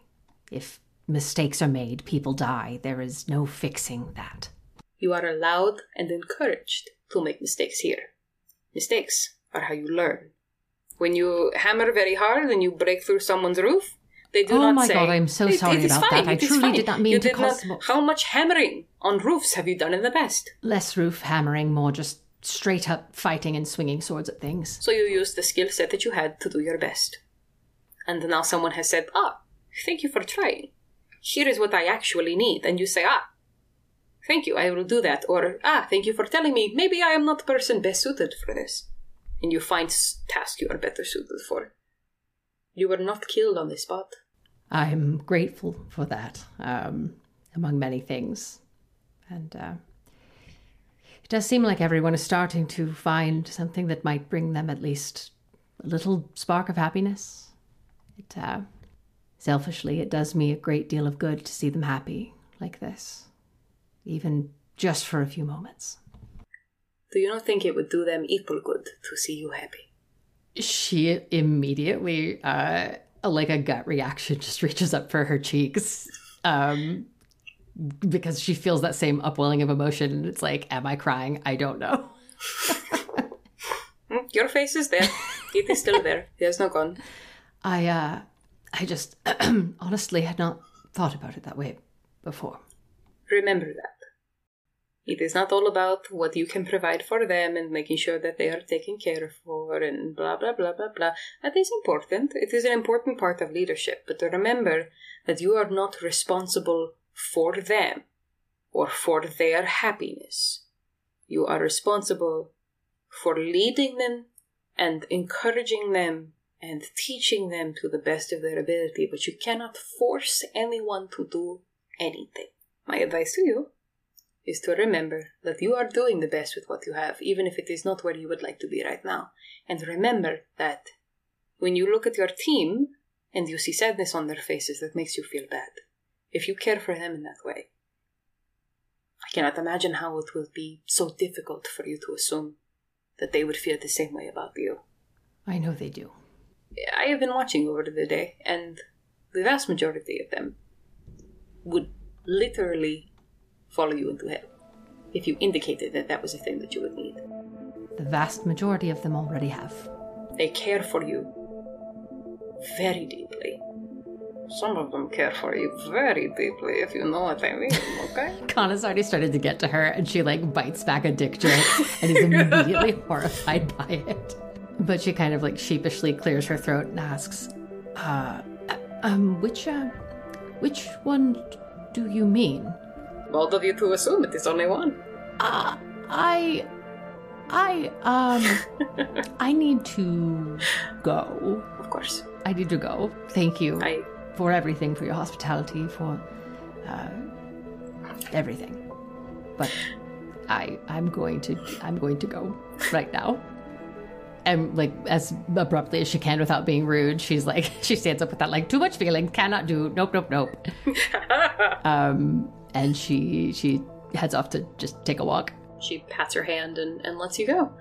If mistakes are made, people die. There is no fixing that. You are allowed and encouraged to make mistakes here. Mistakes are how you learn. When you hammer very hard and you break through someone's roof, they do not say. oh not my say, god, I'm so sorry about fine, that. I truly fine. did not mean You to cause. not- How much hammering on roofs have you done in the past? Less roof hammering, more just straight up fighting and swinging swords at things. So you used the skill set that you had to do your best. And now someone has said, Ah, thank you for trying. Here is what I actually need. And you say, Ah, thank you, I will do that. Or, Ah, thank you for telling me, maybe I am not the person best suited for this. And you find s- task you are better suited for. You were not killed on the spot. I'm grateful for that, um, among many things. And uh, it does seem like everyone is starting to find something that might bring them at least a little spark of happiness. It, uh, selfishly, it does me a great deal of good to see them happy like this, even just for a few moments. Do you not think it would do them equal good to see you happy? She immediately, uh, like a gut reaction, just reaches up for her cheeks. Um, because she feels that same upwelling of emotion, and it's like, am I crying? I don't know. Hmm, Your face is there. it is still there. It has not gone. I, uh, I just honestly had not thought about it that way before. Remember that. It is not all about what you can provide for them and making sure that they are taken care of for and blah blah blah blah blah. That is important. It is an important part of leadership. But remember that you are not responsible for them or for their happiness. You are responsible for leading them and encouraging them and teaching them to the best of their ability, but you cannot force anyone to do anything. My advice to you is to remember that you are doing the best with what you have, even if it is not where you would like to be right now. And remember that when you look at your team and you see sadness on their faces, that makes you feel bad. If you care for them in that way, I cannot imagine how it will be so difficult for you to assume that they would feel the same way about you. I know they do. I have been watching over the day, and the vast majority of them would literally follow you into hell if you indicated that that was a thing that you would need. The vast majority of them already have. They care for you very deeply. Some of them care for you very deeply, if you know what I mean, okay? Kana's already started to get to her, and she like bites back a dick joke and is immediately horrified by it. But she kind of like sheepishly clears her throat and asks, uh, um, which, uh, which one do you mean? Bold of you to assume it is only one. Uh, I, I, um, I need to go. Of course. I need to go. Thank you I for everything, for your hospitality, for uh, everything. But I, I'm going to, I'm going to go right now. And like as abruptly as she can, without being rude, she's like, she stands up with that like, too much feeling, cannot do, nope, nope, nope. um, and she she heads off to just take a walk. she pats her hand and, and lets you go.